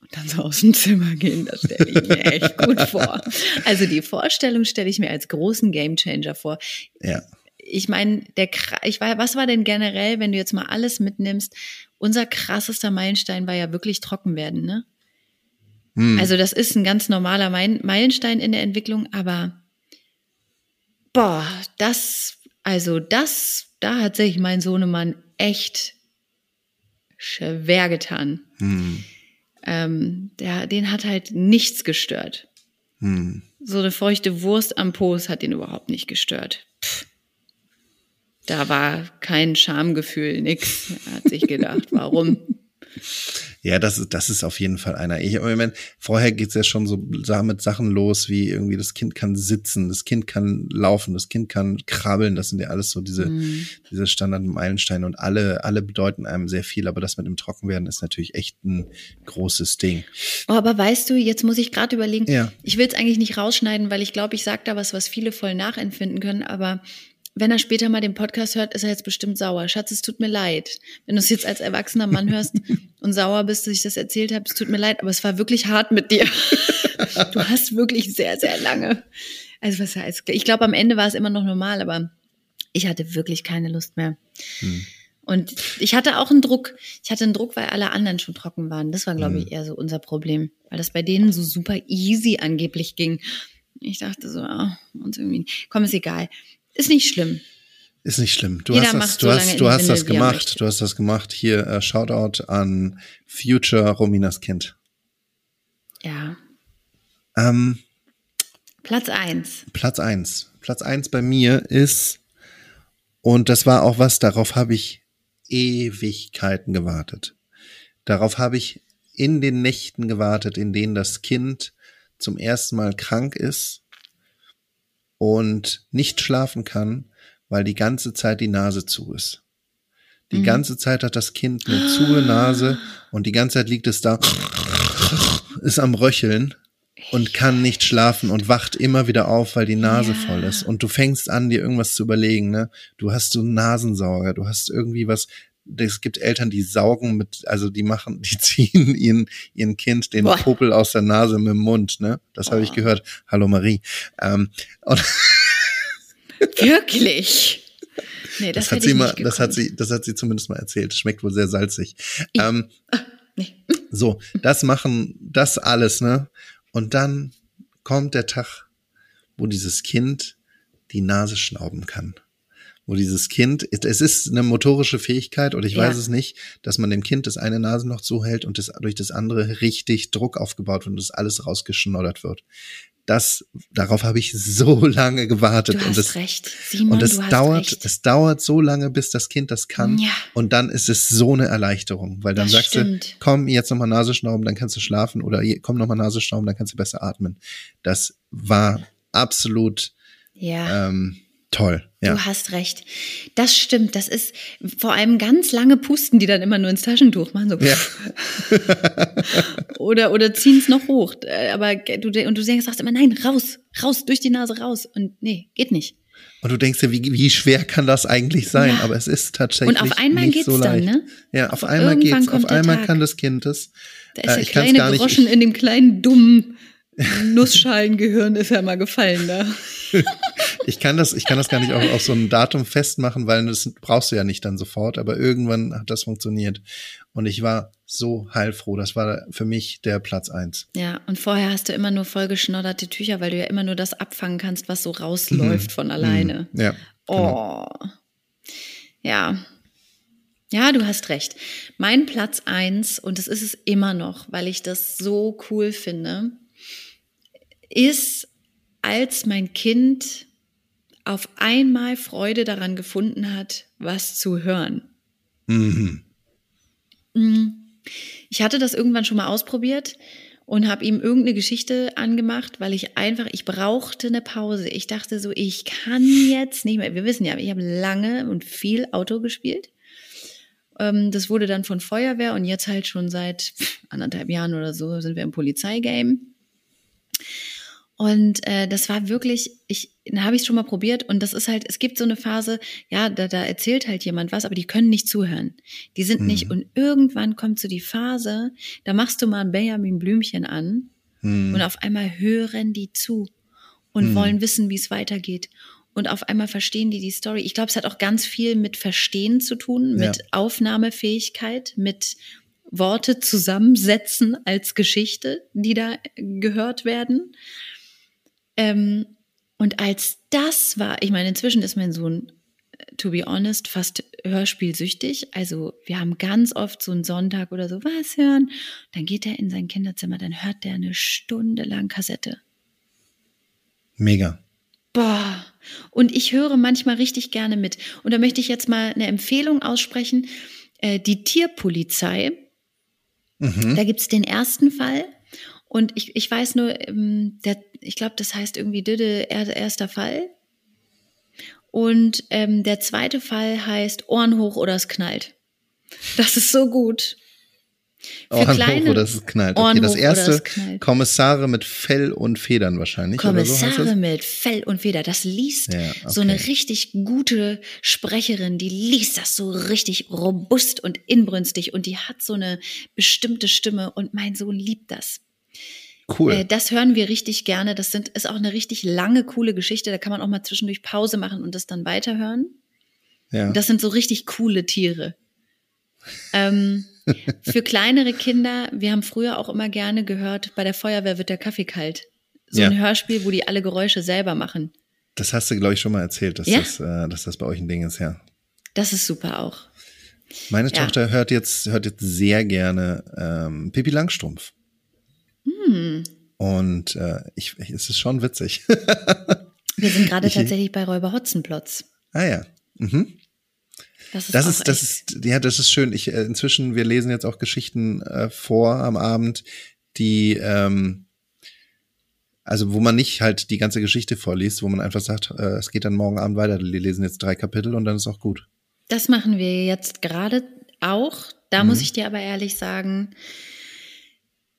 und dann so aus dem Zimmer gehen, das stelle ich mir echt gut vor. Also die Vorstellung stelle ich mir als großen Gamechanger vor. Ja ich meine, der, ich weiß, was war denn generell, wenn du jetzt mal alles mitnimmst? Unser krassester Meilenstein war ja wirklich trocken werden, ne? Hm. Also das ist ein ganz normaler Meilenstein in der Entwicklung, aber boah, das, also das, da hat sich mein Sohnemann echt schwer getan. Hm. Ähm, der, den hat halt nichts gestört. Hm. So eine feuchte Wurst am Po's hat ihn überhaupt nicht gestört. Pff. Da war kein Schamgefühl, nix. Er hat sich gedacht, warum? Ja, das ist, das ist auf jeden Fall einer. Ich, meine, vorher geht's ja schon so mit Sachen los, wie irgendwie das Kind kann sitzen, das Kind kann laufen, das Kind kann krabbeln. Das sind ja alles so diese, mhm. diese Standard-Meilensteine und alle, alle bedeuten einem sehr viel. Aber das mit dem Trockenwerden ist natürlich echt ein großes Ding. Oh, aber weißt du, jetzt muss ich gerade überlegen, ja. ich will es eigentlich nicht rausschneiden, weil ich glaube, ich sage da was, was viele voll nachempfinden können, aber wenn er später mal den Podcast hört, ist er jetzt bestimmt sauer. Schatz, es tut mir leid. Wenn du es jetzt als erwachsener Mann hörst und sauer bist, dass ich das erzählt habe, es tut mir leid, aber es war wirklich hart mit dir. du hast wirklich sehr, sehr lange. Also was heißt, ich glaube, am Ende war es immer noch normal, aber ich hatte wirklich keine Lust mehr. Hm. Und ich hatte auch einen Druck. Ich hatte einen Druck, weil alle anderen schon trocken waren. Das war, glaube ich, hm. eher so unser Problem, weil das bei denen so super easy angeblich ging. Ich dachte so, ah, uns irgendwie, komm, ist egal. Ist nicht schlimm. Ist nicht schlimm. Du Jeder hast das, du so hast, du hast das gemacht. Du hast das gemacht. Hier äh, Shoutout an Future Rominas Kind. Ja. Ähm, Platz eins. Platz eins. Platz eins bei mir ist, und das war auch was, darauf habe ich Ewigkeiten gewartet. Darauf habe ich in den Nächten gewartet, in denen das Kind zum ersten Mal krank ist und nicht schlafen kann, weil die ganze Zeit die Nase zu ist. Die mhm. ganze Zeit hat das Kind eine zuhe Nase und die ganze Zeit liegt es da, ist am Röcheln. und kann nicht schlafen und wacht immer wieder auf, weil die Nase Ja. voll ist. Und du fängst an, dir irgendwas zu überlegen, ne? Du hast so einen Nasensauger, du hast irgendwie was. Es gibt Eltern, die saugen mit, also die machen, die ziehen ihren, ihren Kind den Boah. Popel aus der Nase mit dem Mund, ne? Das habe ich gehört. Hallo Marie. Ähm, und Wirklich? Nee, das, das, hat sie mal, nicht das hat gekonnt. sie, das hat sie zumindest mal erzählt. Schmeckt wohl sehr salzig. Ähm, Nee. So, das machen, das alles, ne? Und dann kommt der Tag, wo dieses Kind die Nase schnauben kann. Wo dieses Kind, es ist eine motorische Fähigkeit, oder ich Ja. weiß es nicht, dass man dem Kind das eine Nase noch zuhält und das, durch das andere richtig Druck aufgebaut wird und das alles rausgeschnoddert wird. Das, darauf habe ich so lange gewartet. Du und hast das, recht. Simon, und es dauert, recht. es dauert so lange, bis das Kind das kann. Ja. Und dann ist es so eine Erleichterung, weil dann Das sagst stimmt. du, komm, jetzt nochmal Nase schnauben, dann kannst du schlafen oder komm nochmal Nase schnauben, dann kannst du besser atmen. Das war absolut Ja. ähm, toll. Ja. Du hast recht. Das stimmt. Das ist vor allem ganz lange Pusten, die dann immer nur ins Taschentuch machen. So. Ja. oder oder ziehen es noch hoch. Äh, Aber du, und du sagst immer, nein, raus, raus, durch die Nase raus. Und nee, geht nicht. Und du denkst dir, wie, wie schwer kann das eigentlich sein? Ja. Aber es ist tatsächlich Und auf einmal nicht geht's so dann, ne? Ja, auf Auf- einmal geht's. kommt Auf einmal Tag. kann das Kind es. Da ist Äh, der kleine Groschen in dem kleinen, dummen Nussschalengehirn ist ja mal gefallen da. Ich kann das, ich kann das gar nicht auf, auf so ein Datum festmachen, weil das brauchst du ja nicht dann sofort. Aber irgendwann hat das funktioniert. Und ich war so heilfroh. Das war für mich der Platz eins. Ja, und vorher hast du immer nur vollgeschnodderte Tücher, weil du ja immer nur das abfangen kannst, was so rausläuft von alleine. Mhm. Ja. Genau. Oh. Ja. Ja, du hast recht. Mein Platz eins, und das ist es immer noch, weil ich das so cool finde, ist, als mein Kind auf einmal Freude daran gefunden hat, was zu hören. Mhm. Mm. Ich hatte das irgendwann schon mal ausprobiert und habe ihm irgendeine Geschichte angemacht, weil ich einfach, ich brauchte eine Pause. Ich dachte so, ich kann jetzt nicht mehr. Wir wissen ja, ich habe lange und viel Auto gespielt. Ähm, das wurde dann von Feuerwehr und jetzt halt schon seit anderthalb Jahren oder so sind wir im Polizeigame. Und äh, das war wirklich, ich, da habe ich es schon mal probiert und das ist halt, es gibt so eine Phase, ja, da, da erzählt halt jemand was, aber die können nicht zuhören. Die sind Mhm. nicht, und irgendwann kommt so die Phase, da machst du mal ein Benjamin Blümchen an Mhm. und auf einmal hören die zu und Mhm. wollen wissen, wie es weitergeht. Und auf einmal verstehen die die Story. Ich glaube, es hat auch ganz viel mit Verstehen zu tun, Ja. mit Aufnahmefähigkeit, mit Worte zusammensetzen als Geschichte, die da gehört werden. Ähm, und als das war, ich meine, inzwischen ist mein Sohn, äh, to be honest, fast hörspielsüchtig. Also wir haben ganz oft so einen Sonntag oder so was hören. Dann geht er in sein Kinderzimmer, dann hört der eine Stunde lang Kassette. Mega. Boah. Und ich höre manchmal richtig gerne mit. Und da möchte ich jetzt mal eine Empfehlung aussprechen. Äh, die Tierpolizei, Mhm. da gibt's den ersten Fall. Und ich, ich weiß nur, ähm, der, ich glaube, das heißt irgendwie Düde, er- erster Fall. Und ähm, der zweite Fall heißt Ohren hoch oder es knallt. Das ist so gut. Für Ohren kleine- hoch oder es knallt. Ohren Okay, das erste. Kommissare mit Fell und Federn wahrscheinlich. so Kommissare das? mit Fell und Feder, das liest Ja, so eine okay. richtig gute Sprecherin, die liest das so richtig robust und inbrünstig und die hat so eine bestimmte Stimme und mein Sohn liebt das. Cool. Äh, das hören wir richtig gerne. Das sind, ist auch eine richtig lange, coole Geschichte. Da kann man auch mal zwischendurch Pause machen und das dann weiterhören. ja. Das sind so richtig coole Tiere. Ähm, für kleinere Kinder, wir haben früher auch immer gerne gehört, bei der Feuerwehr wird der Kaffee kalt. So Ja. ein Hörspiel, wo die alle Geräusche selber machen. das hast du, glaube ich, schon mal erzählt, dass, Ja? das, äh, dass das bei euch ein Ding ist, ja. Das ist super auch. Meine. Tochter hört jetzt, hört jetzt sehr gerne ähm, Pippi Langstrumpf. Hm. Und äh, ich, ich, es ist schon witzig. Wir sind gerade Ich- tatsächlich bei Räuber Hotzenplotz. ah ja. Mhm. Das ist, Das ist, das ist, ja, das ist schön. Ich äh, inzwischen, wir lesen jetzt auch Geschichten äh, vor am Abend, die, ähm, also wo man nicht halt die ganze Geschichte vorliest, wo man einfach sagt, äh, es geht dann morgen Abend weiter. Wir lesen jetzt drei Kapitel und dann ist auch gut. Das machen wir jetzt gerade auch. Da Mhm. muss ich dir aber ehrlich sagen,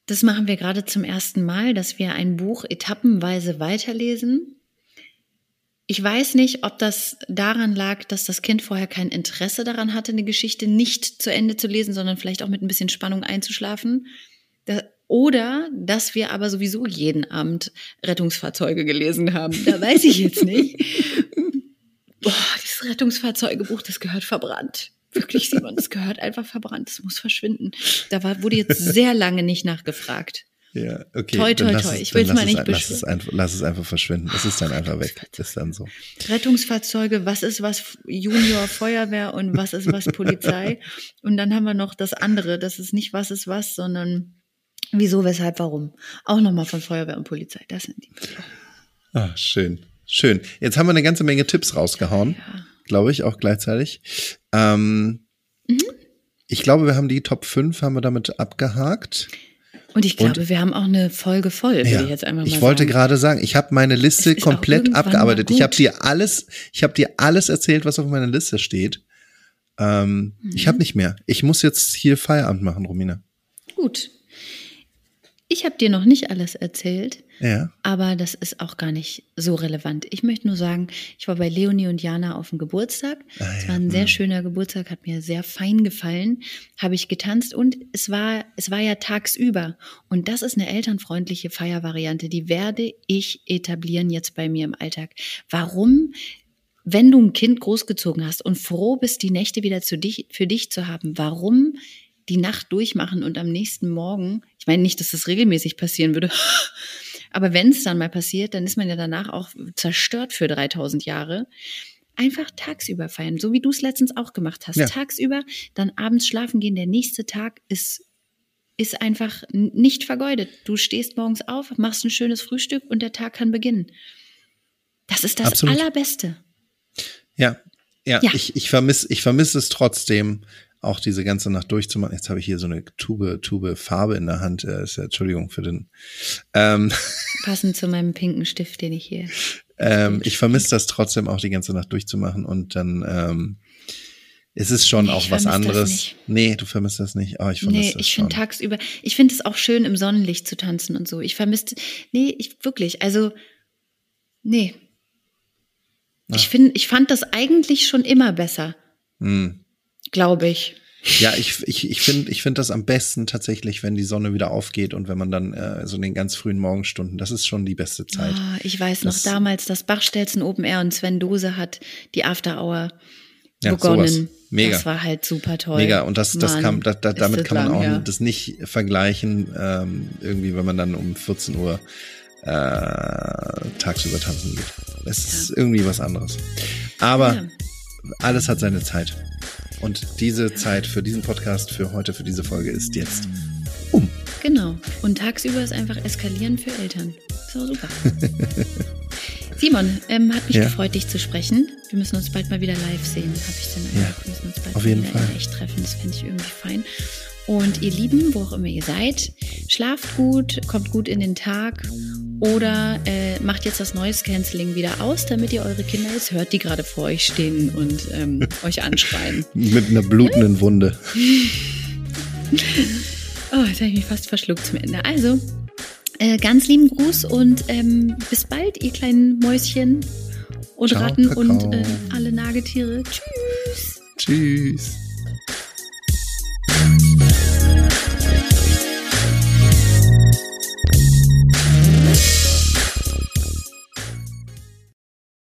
Das machen wir gerade zum ersten Mal, dass wir ein Buch etappenweise weiterlesen. Ich weiß nicht, ob das daran lag, dass das Kind vorher kein Interesse daran hatte, eine Geschichte nicht zu Ende zu lesen, sondern vielleicht auch mit ein bisschen Spannung einzuschlafen. Oder dass wir aber sowieso jeden Abend Rettungsfahrzeuge gelesen haben. Da weiß ich jetzt nicht. Boah, dieses Rettungsfahrzeugebuch, das gehört verbrannt. Wirklich, Simon, das gehört einfach verbrannt. Das muss verschwinden. Da war, wurde jetzt sehr lange nicht nachgefragt. Ja, okay. Toi, toi, toi. Ich will es mal nicht lass es, einfach, lass es einfach verschwinden. Es ist dann einfach weg. Das ist dann so. Rettungsfahrzeuge, was ist was Junior Feuerwehr und was ist was Polizei? Und dann haben wir noch das andere. Das ist nicht was ist was, sondern wieso, weshalb, warum. Auch nochmal von Feuerwehr und Polizei. Das sind die. Ah, schön. Schön. Jetzt haben wir eine ganze Menge Tipps rausgehauen. Ja. Glaube ich, auch gleichzeitig. Ähm, mhm. Ich glaube, wir haben die Top 5 haben wir damit abgehakt. Und ich glaube, und, wir haben auch eine Folge voll, ja, ich jetzt einfach mal Ich wollte sagen. gerade sagen, ich habe meine Liste komplett abgearbeitet. Ich habe dir alles, ich habe dir alles erzählt, was auf meiner Liste steht. Ähm, mhm. Ich habe nicht mehr. Ich muss jetzt hier Feierabend machen, Romina. Gut. Ich habe dir noch nicht alles erzählt, ja. aber das ist auch gar nicht so relevant. Ich möchte nur sagen, ich war bei Leonie und Jana auf dem Geburtstag. Ah, es war ein ja. sehr hm. schöner Geburtstag, hat mir sehr fein gefallen, habe ich getanzt und es war, es war ja tagsüber. Und das ist eine elternfreundliche Feiervariante, die werde ich etablieren jetzt bei mir im Alltag. Warum wenn du ein Kind großgezogen hast und froh bist, die Nächte wieder zu dich, für dich zu haben, warum die Nacht durchmachen und am nächsten Morgen, ich meine nicht, dass das regelmäßig passieren würde, aber wenn es dann mal passiert, dann ist man ja danach auch zerstört für 3000 Jahre. Einfach tagsüber feiern, so wie du es letztens auch gemacht hast. Ja. Tagsüber, dann abends schlafen gehen. Der nächste Tag ist, ist einfach nicht vergeudet. Du stehst morgens auf, machst ein schönes Frühstück und der Tag kann beginnen. Das ist das Absolut. Allerbeste. Ja, ja, ja. ich, ich vermisse ich vermiss es trotzdem, auch diese ganze Nacht durchzumachen. Jetzt habe ich hier so eine Tube, Tube Farbe in der Hand. Äh, ist ja, Entschuldigung für den. Ähm, Passend zu meinem pinken Stift, den ich hier. Ähm, ich vermisse das trotzdem auch die ganze Nacht durchzumachen und dann ähm, es ist schon nee, auch was anderes. Nee, du vermisst das nicht. Oh, ich vermisse nee, das ich finde tagsüber, ich finde es auch schön im Sonnenlicht zu tanzen und so. Ich vermisste, nee, ich wirklich, also nee. Ja. Ich finde, ich fand das eigentlich schon immer besser. Hm glaube ich. Ja, ich, ich, ich finde ich finde das am besten tatsächlich, wenn die Sonne wieder aufgeht und wenn man dann äh, so in den ganz frühen Morgenstunden, das ist schon die beste Zeit. Oh, ich weiß das, noch damals, das Bachstelzen Open Air und Sven Dose hat die After Hour ja, begonnen. Sowas. Mega. Das war halt super toll. Mega. Und das, das Mann, kam, da, da, damit kann man auch her. das nicht vergleichen, ähm, irgendwie, wenn man dann um 14 Uhr äh, tagsüber tanzen geht. Es ja. ist irgendwie was anderes. Aber ja. alles hat seine Zeit. Und diese Zeit für diesen Podcast, für heute, für diese Folge ist jetzt um. Genau. Und tagsüber ist einfach eskalieren für Eltern. So super. Simon, ähm, hat mich ja. gefreut, dich zu sprechen. Wir müssen uns bald mal wieder live sehen, habe ich den Eindruck. Ja, wir müssen uns bald auf jeden wieder Fall. echt treffen. Das fände ich irgendwie fein. Und ihr Lieben, wo auch immer ihr seid, schlaft gut, kommt gut in den Tag oder äh, macht jetzt das Noise Canceling wieder aus, damit ihr eure Kinder jetzt hört, die gerade vor euch stehen und ähm, euch anschreien. Mit einer blutenden Wunde. oh, jetzt habe ich mich fast verschluckt zum Ende. Also, äh, ganz lieben Gruß und ähm, bis bald, ihr kleinen Mäuschen und Ciao, Ratten Kakao. und äh, alle Nagetiere. Tschüss. Tschüss.